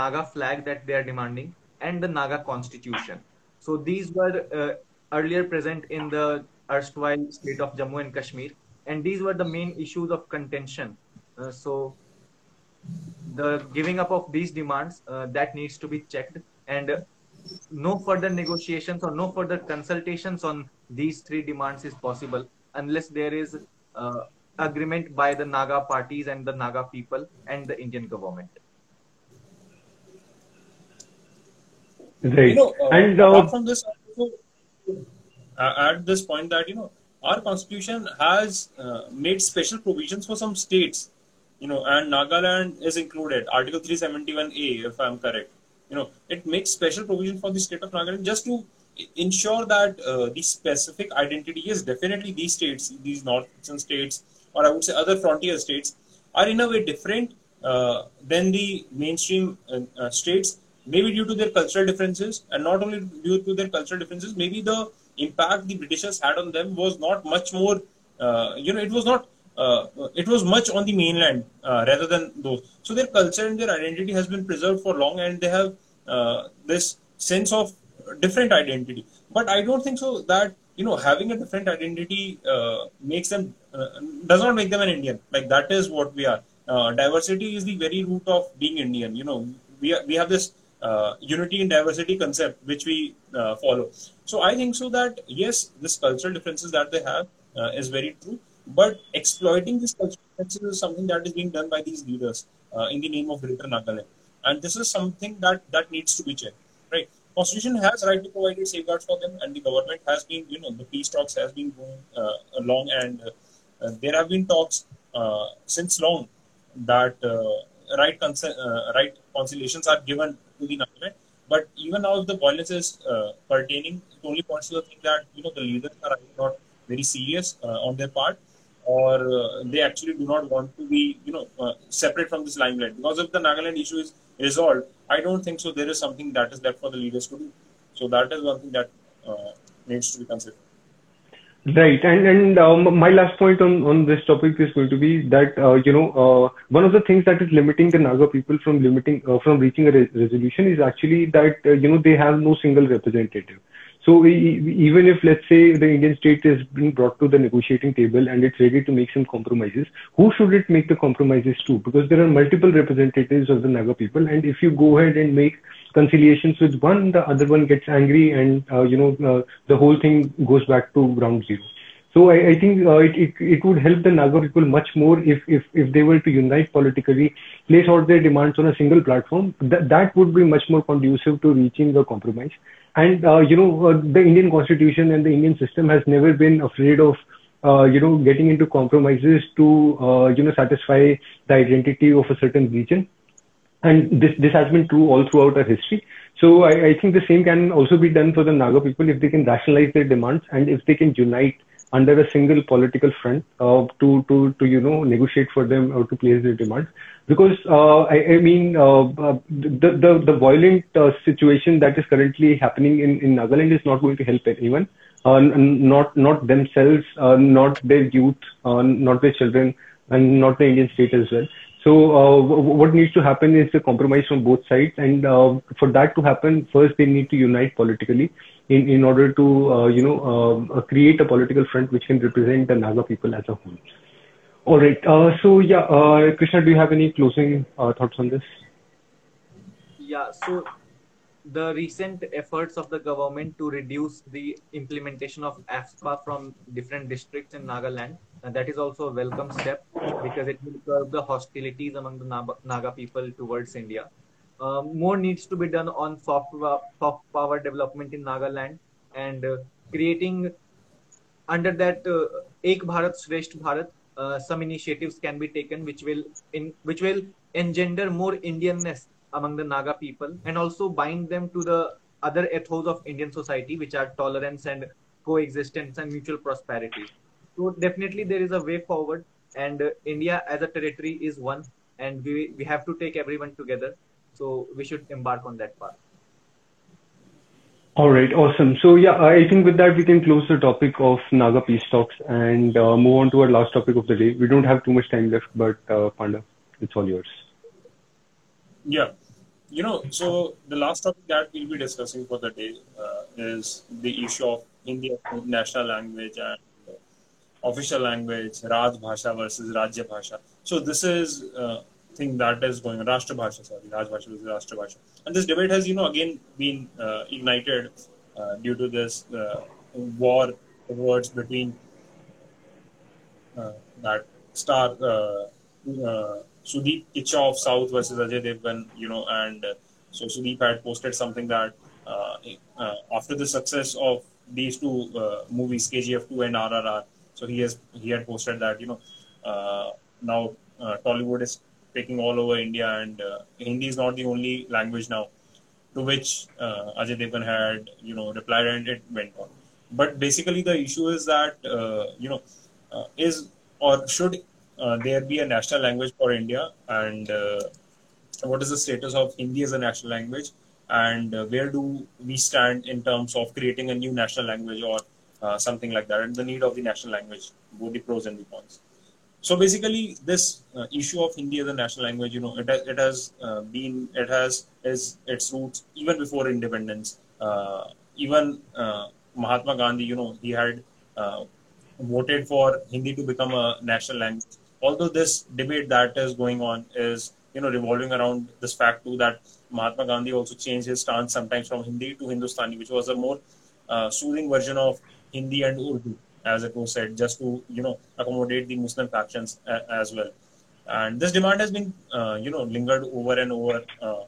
naga flag that they are demanding and the Naga constitution. So these were uh, earlier present in the erstwhile state of Jammu and Kashmir, and these were the main issues of contention. Uh, so the giving up of these demands uh, that needs to be checked, and no further negotiations or no further consultations on these three demands is possible unless there is uh, agreement by the Naga parties and the Naga people and the Indian government. Right. You know, uh, and uh, apart from this, uh, at this point that you know our constitution has uh, made special provisions for some states, you know, and Nagaland is included. Article 371A, if I'm correct. You know, it makes special provision for the state of Nagaland just to ensure that uh, the specific identity is definitely these states, these northeastern states, or I would say other frontier states, are in a way different uh, than the mainstream uh, states maybe due to their cultural differences, and not only due to their cultural differences, maybe the impact the Britishers had on them was not much more, uh, you know, it was not, uh, it was much on the mainland uh, rather than those. So their culture and their identity has been preserved for long, and they have uh, this sense of different identity. But I don't think so that you know having a different identity uh, makes them uh, does not make them an Indian. Like that is what we are. diversity is the very root of being Indian. You know, we are, we have this uh, unity and diversity concept which we uh, follow. So I think so that yes, this cultural differences that they have uh, is very true, but exploiting these differences is something that is being done by these leaders uh, in the name of Greater Nagaland, and this is something that that needs to be checked. Right? Constitution has rightly provided safeguards for them, and the government has been, you know, the peace talks has been going uh, along, and uh, there have been talks since long that right, right conciliations are given to the Nagaland. But even now, if the violence is uh, pertaining, it only points to the thing that you know the leaders are not very serious uh, on their part, or uh, they actually do not want to be you know uh, separate from this limelight. Because if the Nagaland issue is resolved, I don't think so. There is something that is left for the leaders to do. So that is one thing that uh, needs to be considered. Right. And and um, my last point on, on this topic is going to be that uh, you know uh, one of the things that is limiting the Naga people from limiting uh, from reaching a re- resolution is actually that you know they have no single representative. So even if let's say the Indian state is being brought to the negotiating table and it's ready to make some compromises, who should it make the compromises to? Because there are multiple representatives of the Naga people, and if you go ahead and make conciliations with one, the other one gets angry, and uh, you know uh, the whole thing goes back to ground zero. So I, I think uh, it, it, it would help the Naga people much more if, if, if they were to unite politically, place out their demands on a single platform. That that would be much more conducive to reaching a compromise. And uh, you know uh, the Indian Constitution and the Indian system has never been afraid of uh, you know getting into compromises to uh, you know satisfy the identity of a certain region and this this has been true all throughout our history. So I, I think the same can also be done for the Naga people if they can rationalize their demands and if they can unite under a single political front uh, to to to you know negotiate for them or to place their demands. Because uh, I, I mean uh, uh the the the violent uh, situation that is currently happening in in Nagaland is not going to help anyone. Uh, not not themselves not their youth not their children and not the Indian state as well. So what needs to happen is a compromise from both sides, and for that to happen, first they need to unite politically in in order to uh, you know uh, create a political front which can represent the Naga people as a whole. All right. Uh, so yeah, uh, Krishna, do you have any closing thoughts on this? Yeah. So the recent efforts of the government to reduce the implementation of AFSPA from different districts in Nagaland and that is also a welcome step because it will curb the hostilities among the Naga people towards India. Uh, more needs to be done on soft, soft power development in Nagaland and uh, creating under that uh, Ek Bharat Shresth Bharat. Uh, some initiatives can be taken which will in which will engender more Indianness among the Naga people and also bind them to the other ethos of Indian society, which are tolerance and coexistence and mutual prosperity. So definitely there is a way forward, and uh, India as a territory is one, and we we have to take everyone together. So we should embark on that path. All right, awesome. So yeah, I think with that we can close the topic of Naga peace talks and uh, move on to our last topic of the day. We don't have too much time left, but uh, Panda, it's all yours. Yeah, you know, so the last topic that we'll be discussing for the day uh, is the issue of Hindi national language and official language, Raj Bhasha versus Rajya Bhasha. So this is uh, thing that is going on, Rashtra Bhasha, sorry, Raj Bhasha versus Rashtra Bhasha. And this debate has, you know, again been uh, ignited uh, due to this uh, war words between uh, that star uh, uh, Sudeep Kichcha of South versus Ajay Devgan, you know, and so Sudeep had posted something that after the success of these two movies, KGF 2 and RRR, so he has he had posted that you know now Tollywood is taking all over India, and uh, Hindi is not the only language now. To which uh, Ajay Devgan had you know replied, and it went on. But basically, the issue is that uh, you know uh, is or should there be a national language for India, and what is the status of Hindi as a national language, and where do we stand in terms of creating a new national language or uh, something like that, and the need of the national language, both the pros and the cons. So basically, this uh, issue of Hindi as a national language, you know, it, it has uh, been, it has is its roots even before independence. Uh, even uh, Mahatma Gandhi, you know, he had voted for Hindi to become a national language. Although this debate that is going on is, you know, revolving around this fact too that Mahatma Gandhi also changed his stance sometimes from Hindi to Hindustani, which was a more uh, soothing version of Hindi and Urdu, as it was said, just to you know accommodate the Muslim factions a, as well. And this demand has been uh, you know lingered over and over. Uh,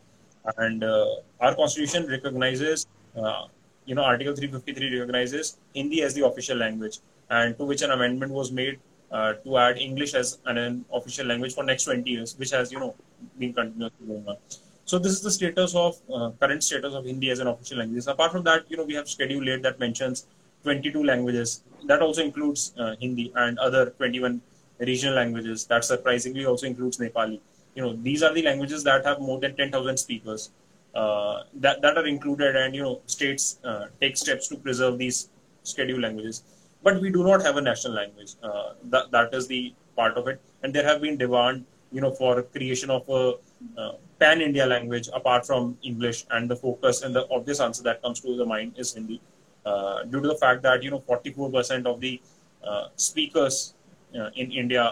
and uh, our constitution recognizes uh, you know Article 353 recognizes Hindi as the official language, and to which an amendment was made uh, to add English as an, official language for next 20 years, which has you know been continuously going on. So this is the status of uh, current status of Hindi as an official language. Apart from that, you know we have schedule late that mentions 22 languages. That also includes uh, Hindi and other 21 regional languages. That surprisingly also includes Nepali. You know, these are the languages that have more than 10,000 speakers uh, that, that are included, and you know, states uh, take steps to preserve these scheduled languages. But we do not have a national language. Uh, that that is the part of it, and there have been demand, you know, for creation of a uh, pan India language apart from English, and the focus and the obvious answer that comes to the mind is Hindi uh, due to the fact that you know 44% of the uh, speakers uh, in India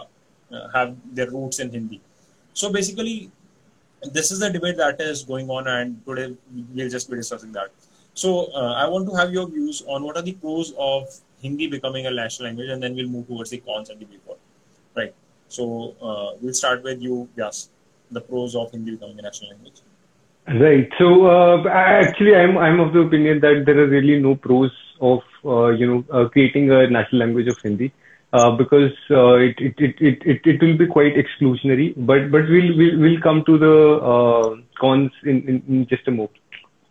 uh, have their roots in Hindi. So basically, this is the debate that is going on, and today we'll just be discussing that. So uh, I want to have your views on what are the pros of Hindi becoming a national language, and then we'll move towards the cons and the before. Right. So we'll start with you, Yes, the pros of Hindi becoming a national language. Right. So uh, actually, I'm I'm of the opinion that there are really no pros of uh, you know uh, creating a national language of Hindi. uh, because uh, it, it, it, it, it, it will be quite exclusionary. But but we'll we'll, we'll come to the uh, cons in, in, in just a moment.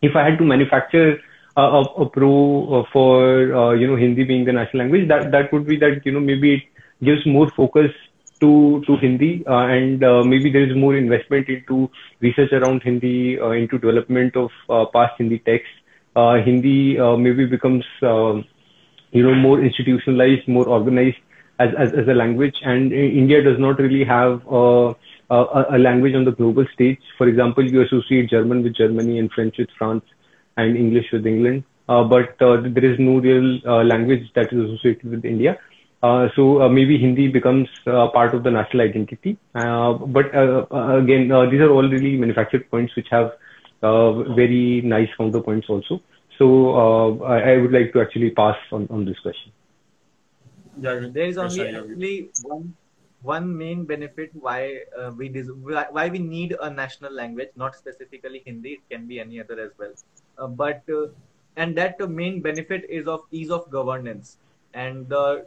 If I had to manufacture a, a, pro for uh, you know Hindi being the national language, that that would be that you know maybe it gives more focus to to Hindi uh, and uh, maybe there is more investment into research around Hindi, uh, into development of uh, past Hindi texts. Uh, Hindi uh, maybe becomes um you know more institutionalized, more organized as as, as a language, and India does not really have a, a, language on the global stage. For example, you associate German with Germany and French with France and English with England, but there is no real language that is associated with India. Uh, so uh, maybe Hindi becomes uh, part of the national identity. Uh, but uh, uh, again, uh, these are all really manufactured points which have uh, very nice counterpoints also. So uh, I, I would like to actually pass on, on this question. Yeah, There is only actually one one main benefit why uh, we des- why why we need a national language, not specifically Hindi. It can be any other as well. Uh, but uh, and that the main benefit is of ease of governance. And the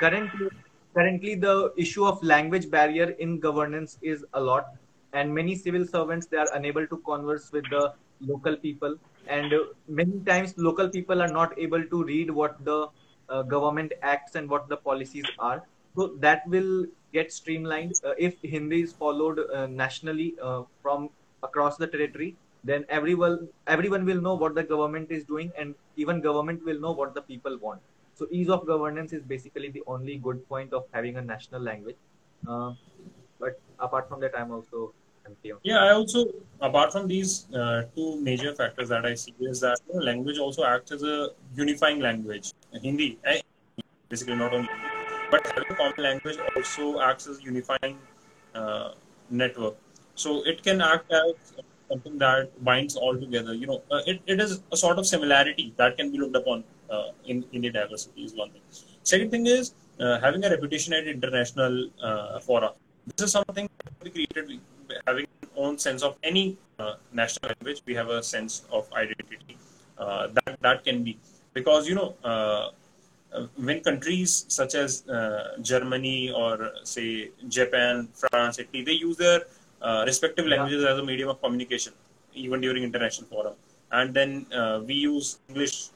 currently currently the issue of language barrier in governance is a lot, and many civil servants they are unable to converse with the local people, and many times local people are not able to read what the uh, government acts and what the policies are. So that will get streamlined uh, if Hindi is followed uh, nationally uh, from across the territory. Then everyone everyone will know what the government is doing, and even government will know what the people want. So ease of governance is basically the only good point of having a national language. Uh, but apart from that, I'm also empty. Yeah, I also, apart from these uh, two major factors that I see, is that you know, language also acts as a unifying language. Hindi, eh, basically not only, but having a common language also acts as a unifying uh, network. So it can act as something that binds all together. You know, uh, it, it is a sort of similarity that can be looked upon uh, in in the diversity is one thing. Second thing is uh, having a reputation at international uh, fora. This is something we created having own sense of any uh, national language. We have a sense of identity uh, that that can be because you know uh, when countries such as Germany or say Japan, France, Italy, they use their respective Yeah. languages as a medium of communication, even during international forum. And then uh, we use English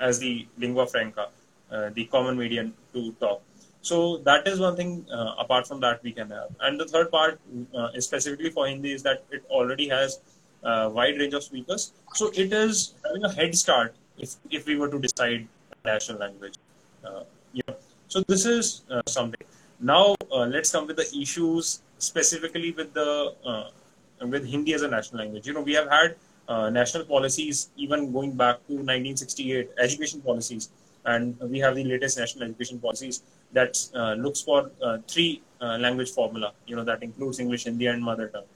as the lingua franca, uh, the common medium to talk. So that is one thing. Uh, apart from that, we can have. And the third part, uh, specifically for Hindi, is that it already has a wide range of speakers. So it is having a head start if if we were to decide a national language. You. So this is something. Now uh, let's come with the issues specifically with the uh, with Hindi as a national language. You know, we have had national policies even going back to 1968, education policies, and we have the latest national education policies that uh, looks for uh, three uh, language formula. You know, that includes English, Hindi, and mother tongue.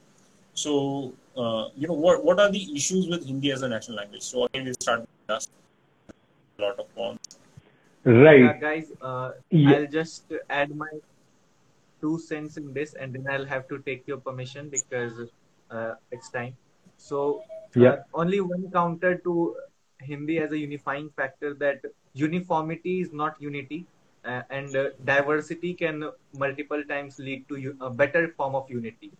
So, uh, you know, what what are the issues with Hindi as a national language? So again, we start with us. A lot of points. Right. Yeah, guys, uh, Yeah. I'll just add my two cents in this, and then I'll have to take your permission because uh, it's time. So, uh, Yeah. only one counter to Hindi as a unifying factor that uniformity is not unity, uh, and uh, diversity can multiple times lead to u- a better form of unity.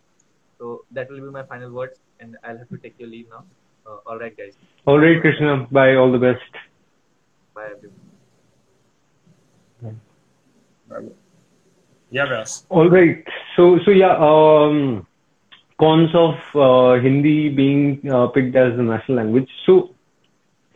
So that will be my final words, and I'll have to take your leave now. Uh, all right, guys. All right, Krishna. Bye. All the best. Bye, everyone. Yeah, Vyas. All right. So, so yeah, um, cons of uh, Hindi being uh, picked as the national language. So,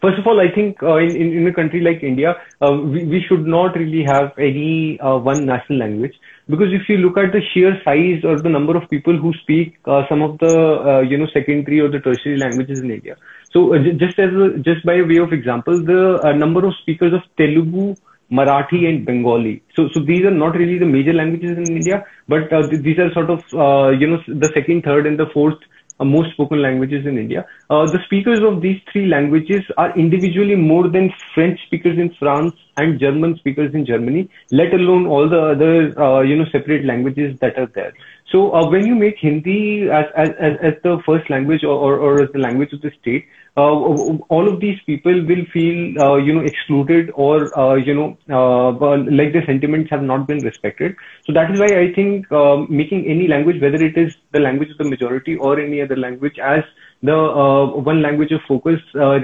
first of all, I think uh, in, in in a country like India, uh, we, we should not really have any uh, one national language because if you look at the sheer size or the number of people who speak uh, some of the you know secondary or the tertiary languages in India. So, ju- just as a, just by way of example, the number of speakers of Telugu Marathi and Bengali. So, so these are not really the major languages in India, but uh, th- these are sort of, uh, you know, the second, third, and the fourth uh, most spoken languages in India. Uh, the speakers of these three languages are individually more than French speakers in France and German speakers in Germany, let alone all the other, uh, you know, separate languages that are there. So uh, when you make Hindi as, as, as, the first language or, or, or, as the language of the state, all of these people will feel, uh, you know, excluded or, uh, you know, uh, like their sentiments have not been respected. So that is why I think making any language, whether it is the language of the majority or any other language, as the uh, one language of focus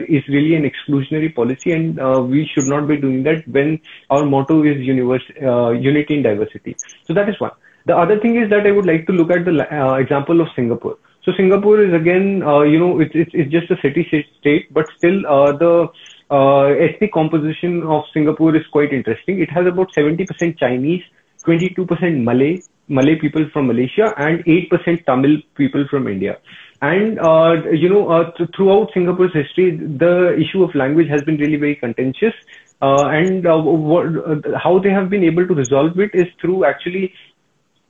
is really an exclusionary policy, and we should not be doing that when our motto is universe, unity in diversity. So that is one. The other thing is that I would like to look at the uh, example of Singapore. So Singapore is again, uh, you know, it's, it's, it's just a city state, but still uh, the uh, ethnic composition of Singapore is quite interesting. It has about 70% Chinese, 22% Malay, Malay people from Malaysia, and 8% Tamil people from India. And uh, you know, uh, th- throughout Singapore's history, the issue of language has been really very contentious. Uh, and uh, what, uh, how they have been able to resolve it is through actually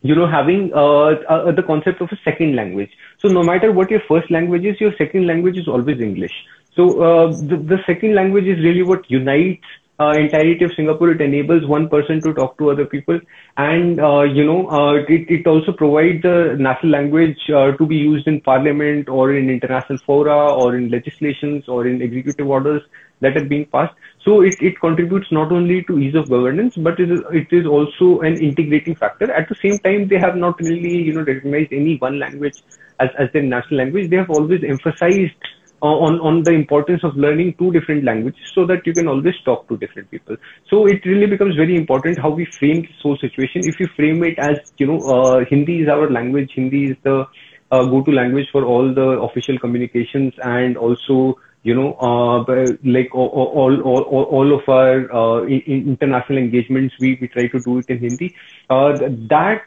you know, having uh, uh, the concept of a second language. So no matter what your first language is, your second language is always English. So uh, the, the second language is really what unites uh, entirety of Singapore. It enables one person to talk to other people, and uh, you know, uh, it it also provides the national language uh, to be used in parliament or in international fora or in legislations or in executive orders that are being passed. So it, it contributes not only to ease of governance, but it is, it is also an integrating factor. At the same time, they have not really, you know, recognized any one language as, as their national language. They have always emphasized uh, on, on the importance of learning two different languages so that you can always talk to different people. So it really becomes very important how we frame this whole situation. If you frame it as, you know, uh, Hindi is our language, Hindi is the uh, go-to language for all the official communications and also you know, uh, like all, of our uh, international engagements, we, try to do it in Hindi. Uh, that,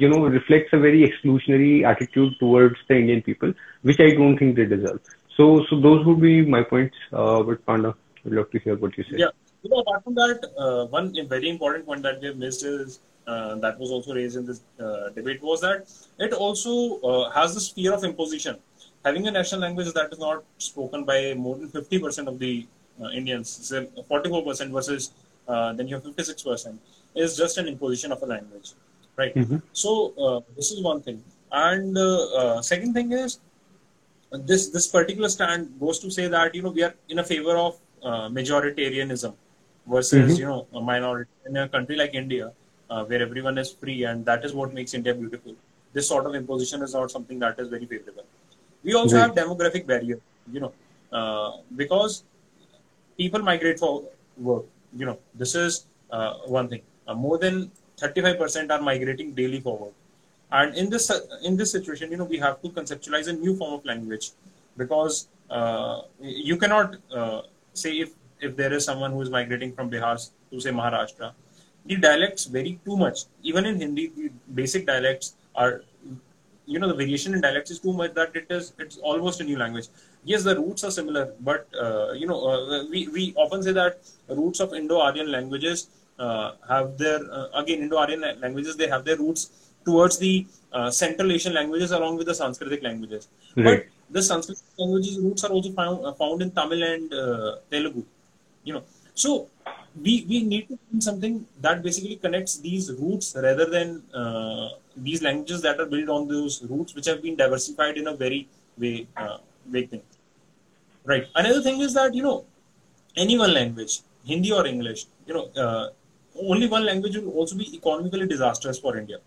you know, reflects a very exclusionary attitude towards the Indian people, which I don't think they deserve. So, so those would be my points. But Panda, I'd love to hear what you say. Yeah. You know, apart from that, one very important point that we have missed is that was also raised in this debate was that it also has this fear of imposition having a national language that is not spoken by more than 50% of the uh, Indians, 44% versus uh, then you have 56%, is just an imposition of a language, right? Mm-hmm. So uh, this is one thing. And uh, uh, second thing is this this particular stand goes to say that you know we are in a favor of uh, majoritarianism versus mm-hmm. you know a minority in a country like India where everyone is free and that is what makes India beautiful. This sort of imposition is not something that is very favorable. We also right. have demographic barrier, you know, uh, because people migrate for work. You know, this is uh, one thing. Uh, more than 35% are migrating daily for work. And in this in this situation, you know, we have to conceptualize a new form of language because uh, you cannot uh, say if if there is someone who is migrating from Bihar to say Maharashtra, the dialects vary too much. Even in Hindi, the basic dialects are you know the variation in dialects is too much that it is it's almost a new language. Yes the roots are similar but uh, you know uh, we we often say that roots of indo-aryan languages uh, have their uh, again indo-aryan languages they have their roots towards the uh, central asian languages along with the sanskritic languages. Right. but the sanskrit languages roots are also found, uh, found in tamil and telugu you know. So we we need to find something that basically connects these roots rather than uh, these languages that are built on those roots which have been diversified in a very way uh, thing. Right. Another thing is that you know any one language hindi or english you know uh, only one language will also be economically disastrous for india.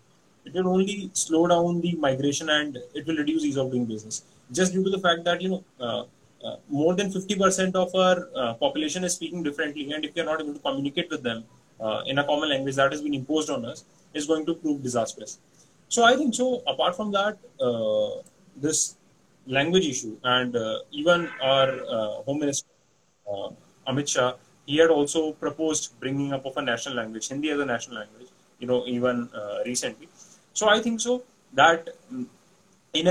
It will only slow down the migration and it will reduce ease of doing business. Just due to the fact that you know uh, uh, more than 50% of our uh, population is speaking differently, and if we are not able to communicate with them uh, in a common language that has been imposed on us, is going to prove disastrous. So I think so. Apart from that, uh, this language issue, and uh, even our Home Minister Amit Shah, he had also proposed bringing up of a national language, Hindi as a national language. You know, even recently. So I think so that mm, in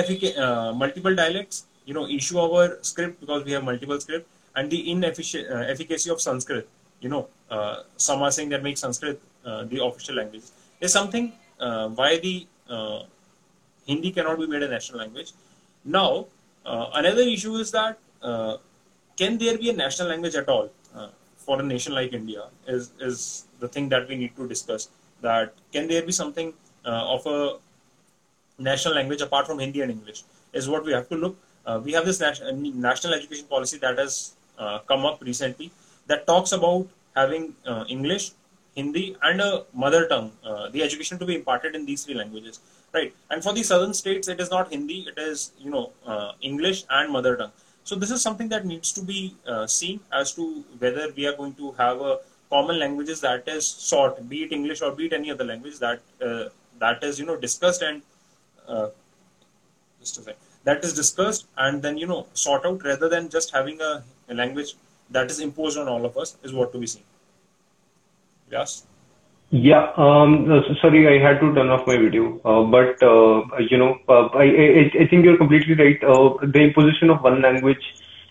multiple dialects you know issue our script because we have multiple script and the inefficacy uh, of Sanskrit, you know, uh, some are saying that makes Sanskrit uh, the official language is something uh, why the uh, Hindi cannot be made a national language. Now, uh, another issue is that uh, can there be a national language at all for a nation like India? Is is the thing that we need to discuss. That can there be something of a national language apart from Hindi and English is what we have to look. Uh, we have this nat- national education policy that has uh, come up recently that talks about having uh, English, Hindi, and a mother tongue, uh, the education to be imparted in these three languages, right? And for the southern states, it is not Hindi; it is you know uh, English and mother tongue. So this is something that needs to be uh, seen as to whether we are going to have a common languages that is sought, be it English or be it any other language that uh, that is you know discussed and uh, just a second, that is discussed and then you know sought out rather than just having a, a language that is imposed on all of us is what to be seen. Yes. Yeah, um, sorry, I had to turn off my video. Uh, but, uh, you know, uh, I, I, I think you're completely right. Uh, the imposition of one language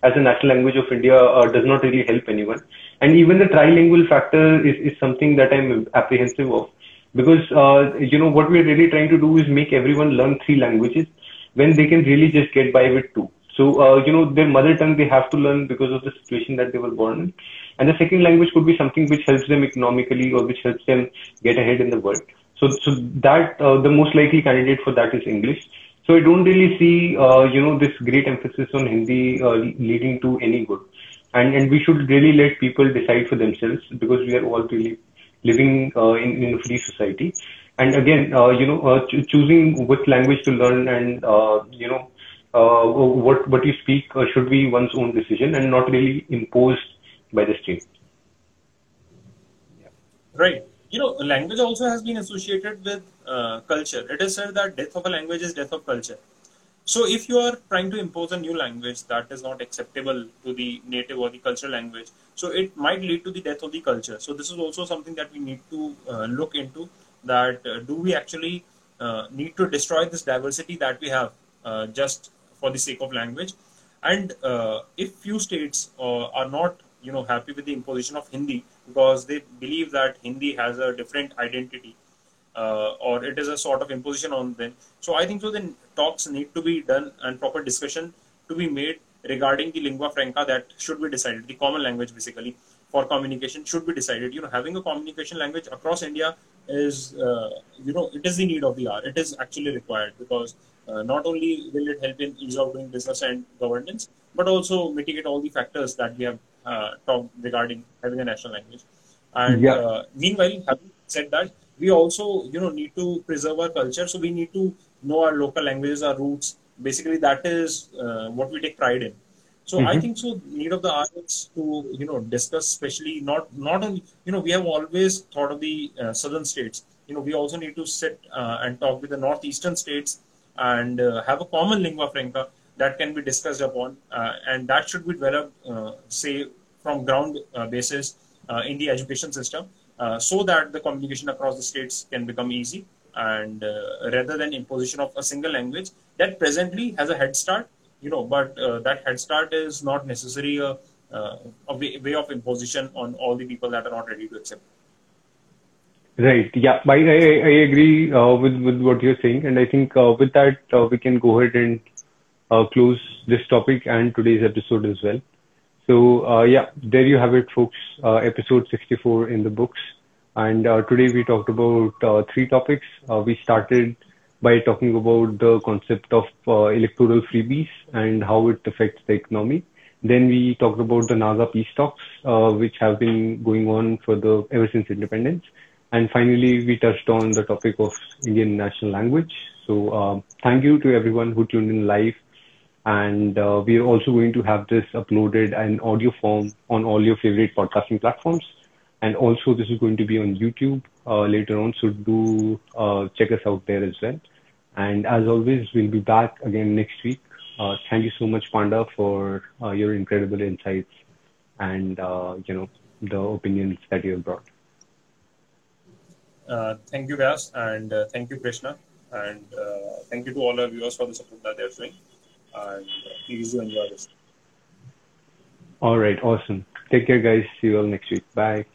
as a national language of India uh, does not really help anyone. And even the trilingual factor is, is something that I'm apprehensive of. Because, uh, you know, what we're really trying to do is make everyone learn three languages when they can really just get by with two. So, you know, their mother tongue they have to learn because of the situation that they were born in. And the second language could be something which helps them economically or which helps them get ahead in the world. So, so that, uh, the most likely candidate for that is English. So I don't really see, uh, you know, this great emphasis on Hindi uh, leading to any good. And, and we should really let people decide for themselves because we are all really living uh, in, in a free society. And again, uh, you know, uh, ch- choosing which language to learn and, uh, you know, what, what you speak should be one's own decision and not really imposed by the state. Right. You know, language also has been associated with uh, culture. It is said that death of a language is death of culture. So, if you are trying to impose a new language that is not acceptable to the native or the cultural language, so it might lead to the death of the culture. So, this is also something that we need to uh, look into. That uh, do we actually uh, need to destroy this diversity that we have uh, just for the sake of language? And uh, if few states are not, you know, happy with the imposition of Hindi because they believe that Hindi has a different identity uh, or it is a sort of imposition on them. So I think so. Then talks need to be done and proper discussion to be made regarding the lingua franca that should be decided. The common language, basically, for communication should be decided. You know, having a communication language across India is, uh, you know, it is the need of the hour. It is actually required because uh, not only will it help in ease of doing business and governance, but also mitigate all the factors that we have uh, talked regarding having a national language. And Yeah. uh, meanwhile, having said that, we also you know need to preserve our culture. So we need to know our local languages, our roots. Basically, that is uh, what we take pride in. So I Mhm. think so. Need of the hour is to you know discuss, especially not not only you know we have always thought of the uh, southern states. You know we also need to sit uh, and talk with the northeastern states and uh, have a common lingua franca that can be discussed upon, uh, and that should be developed, uh, say, from ground uh, basis in the education system, so that the communication across the states can become easy, and rather than imposition of a single language that presently has a head start, you know, but uh, that head start is not necessarily a, uh, a way, way of imposition on all the people that are not ready to accept. Right. Yeah. I, I, agree uh, with, with what you're saying. And I think with that, we can go ahead and close this topic and today's episode as well. So, uh, yeah, there you have it, folks. Uh, episode 64 in the books. And uh, today we talked about uh, three topics. Uh, we started by talking about the concept of uh, electoral freebies and how it affects the economy. Then we talked about the Naga peace talks, uh, which have been going on for the ever since independence. And finally, we touched on the topic of Indian national language. So um, thank you to everyone who tuned in live. And uh, we are also going to have this uploaded in audio form on all your favorite podcasting platforms. And also, this is going to be on YouTube uh, later on. So do uh, check us out there as well. And as always, we'll be back again next week. Uh, thank you so much, Panda, for uh, your incredible insights and you know the opinions that you have brought. Uh, thank you, Vyas, and uh, thank you, Krishna, and uh, thank you to all our viewers for the support that they're showing. And. All right, awesome. Take care, guys. See you all next week. Bye.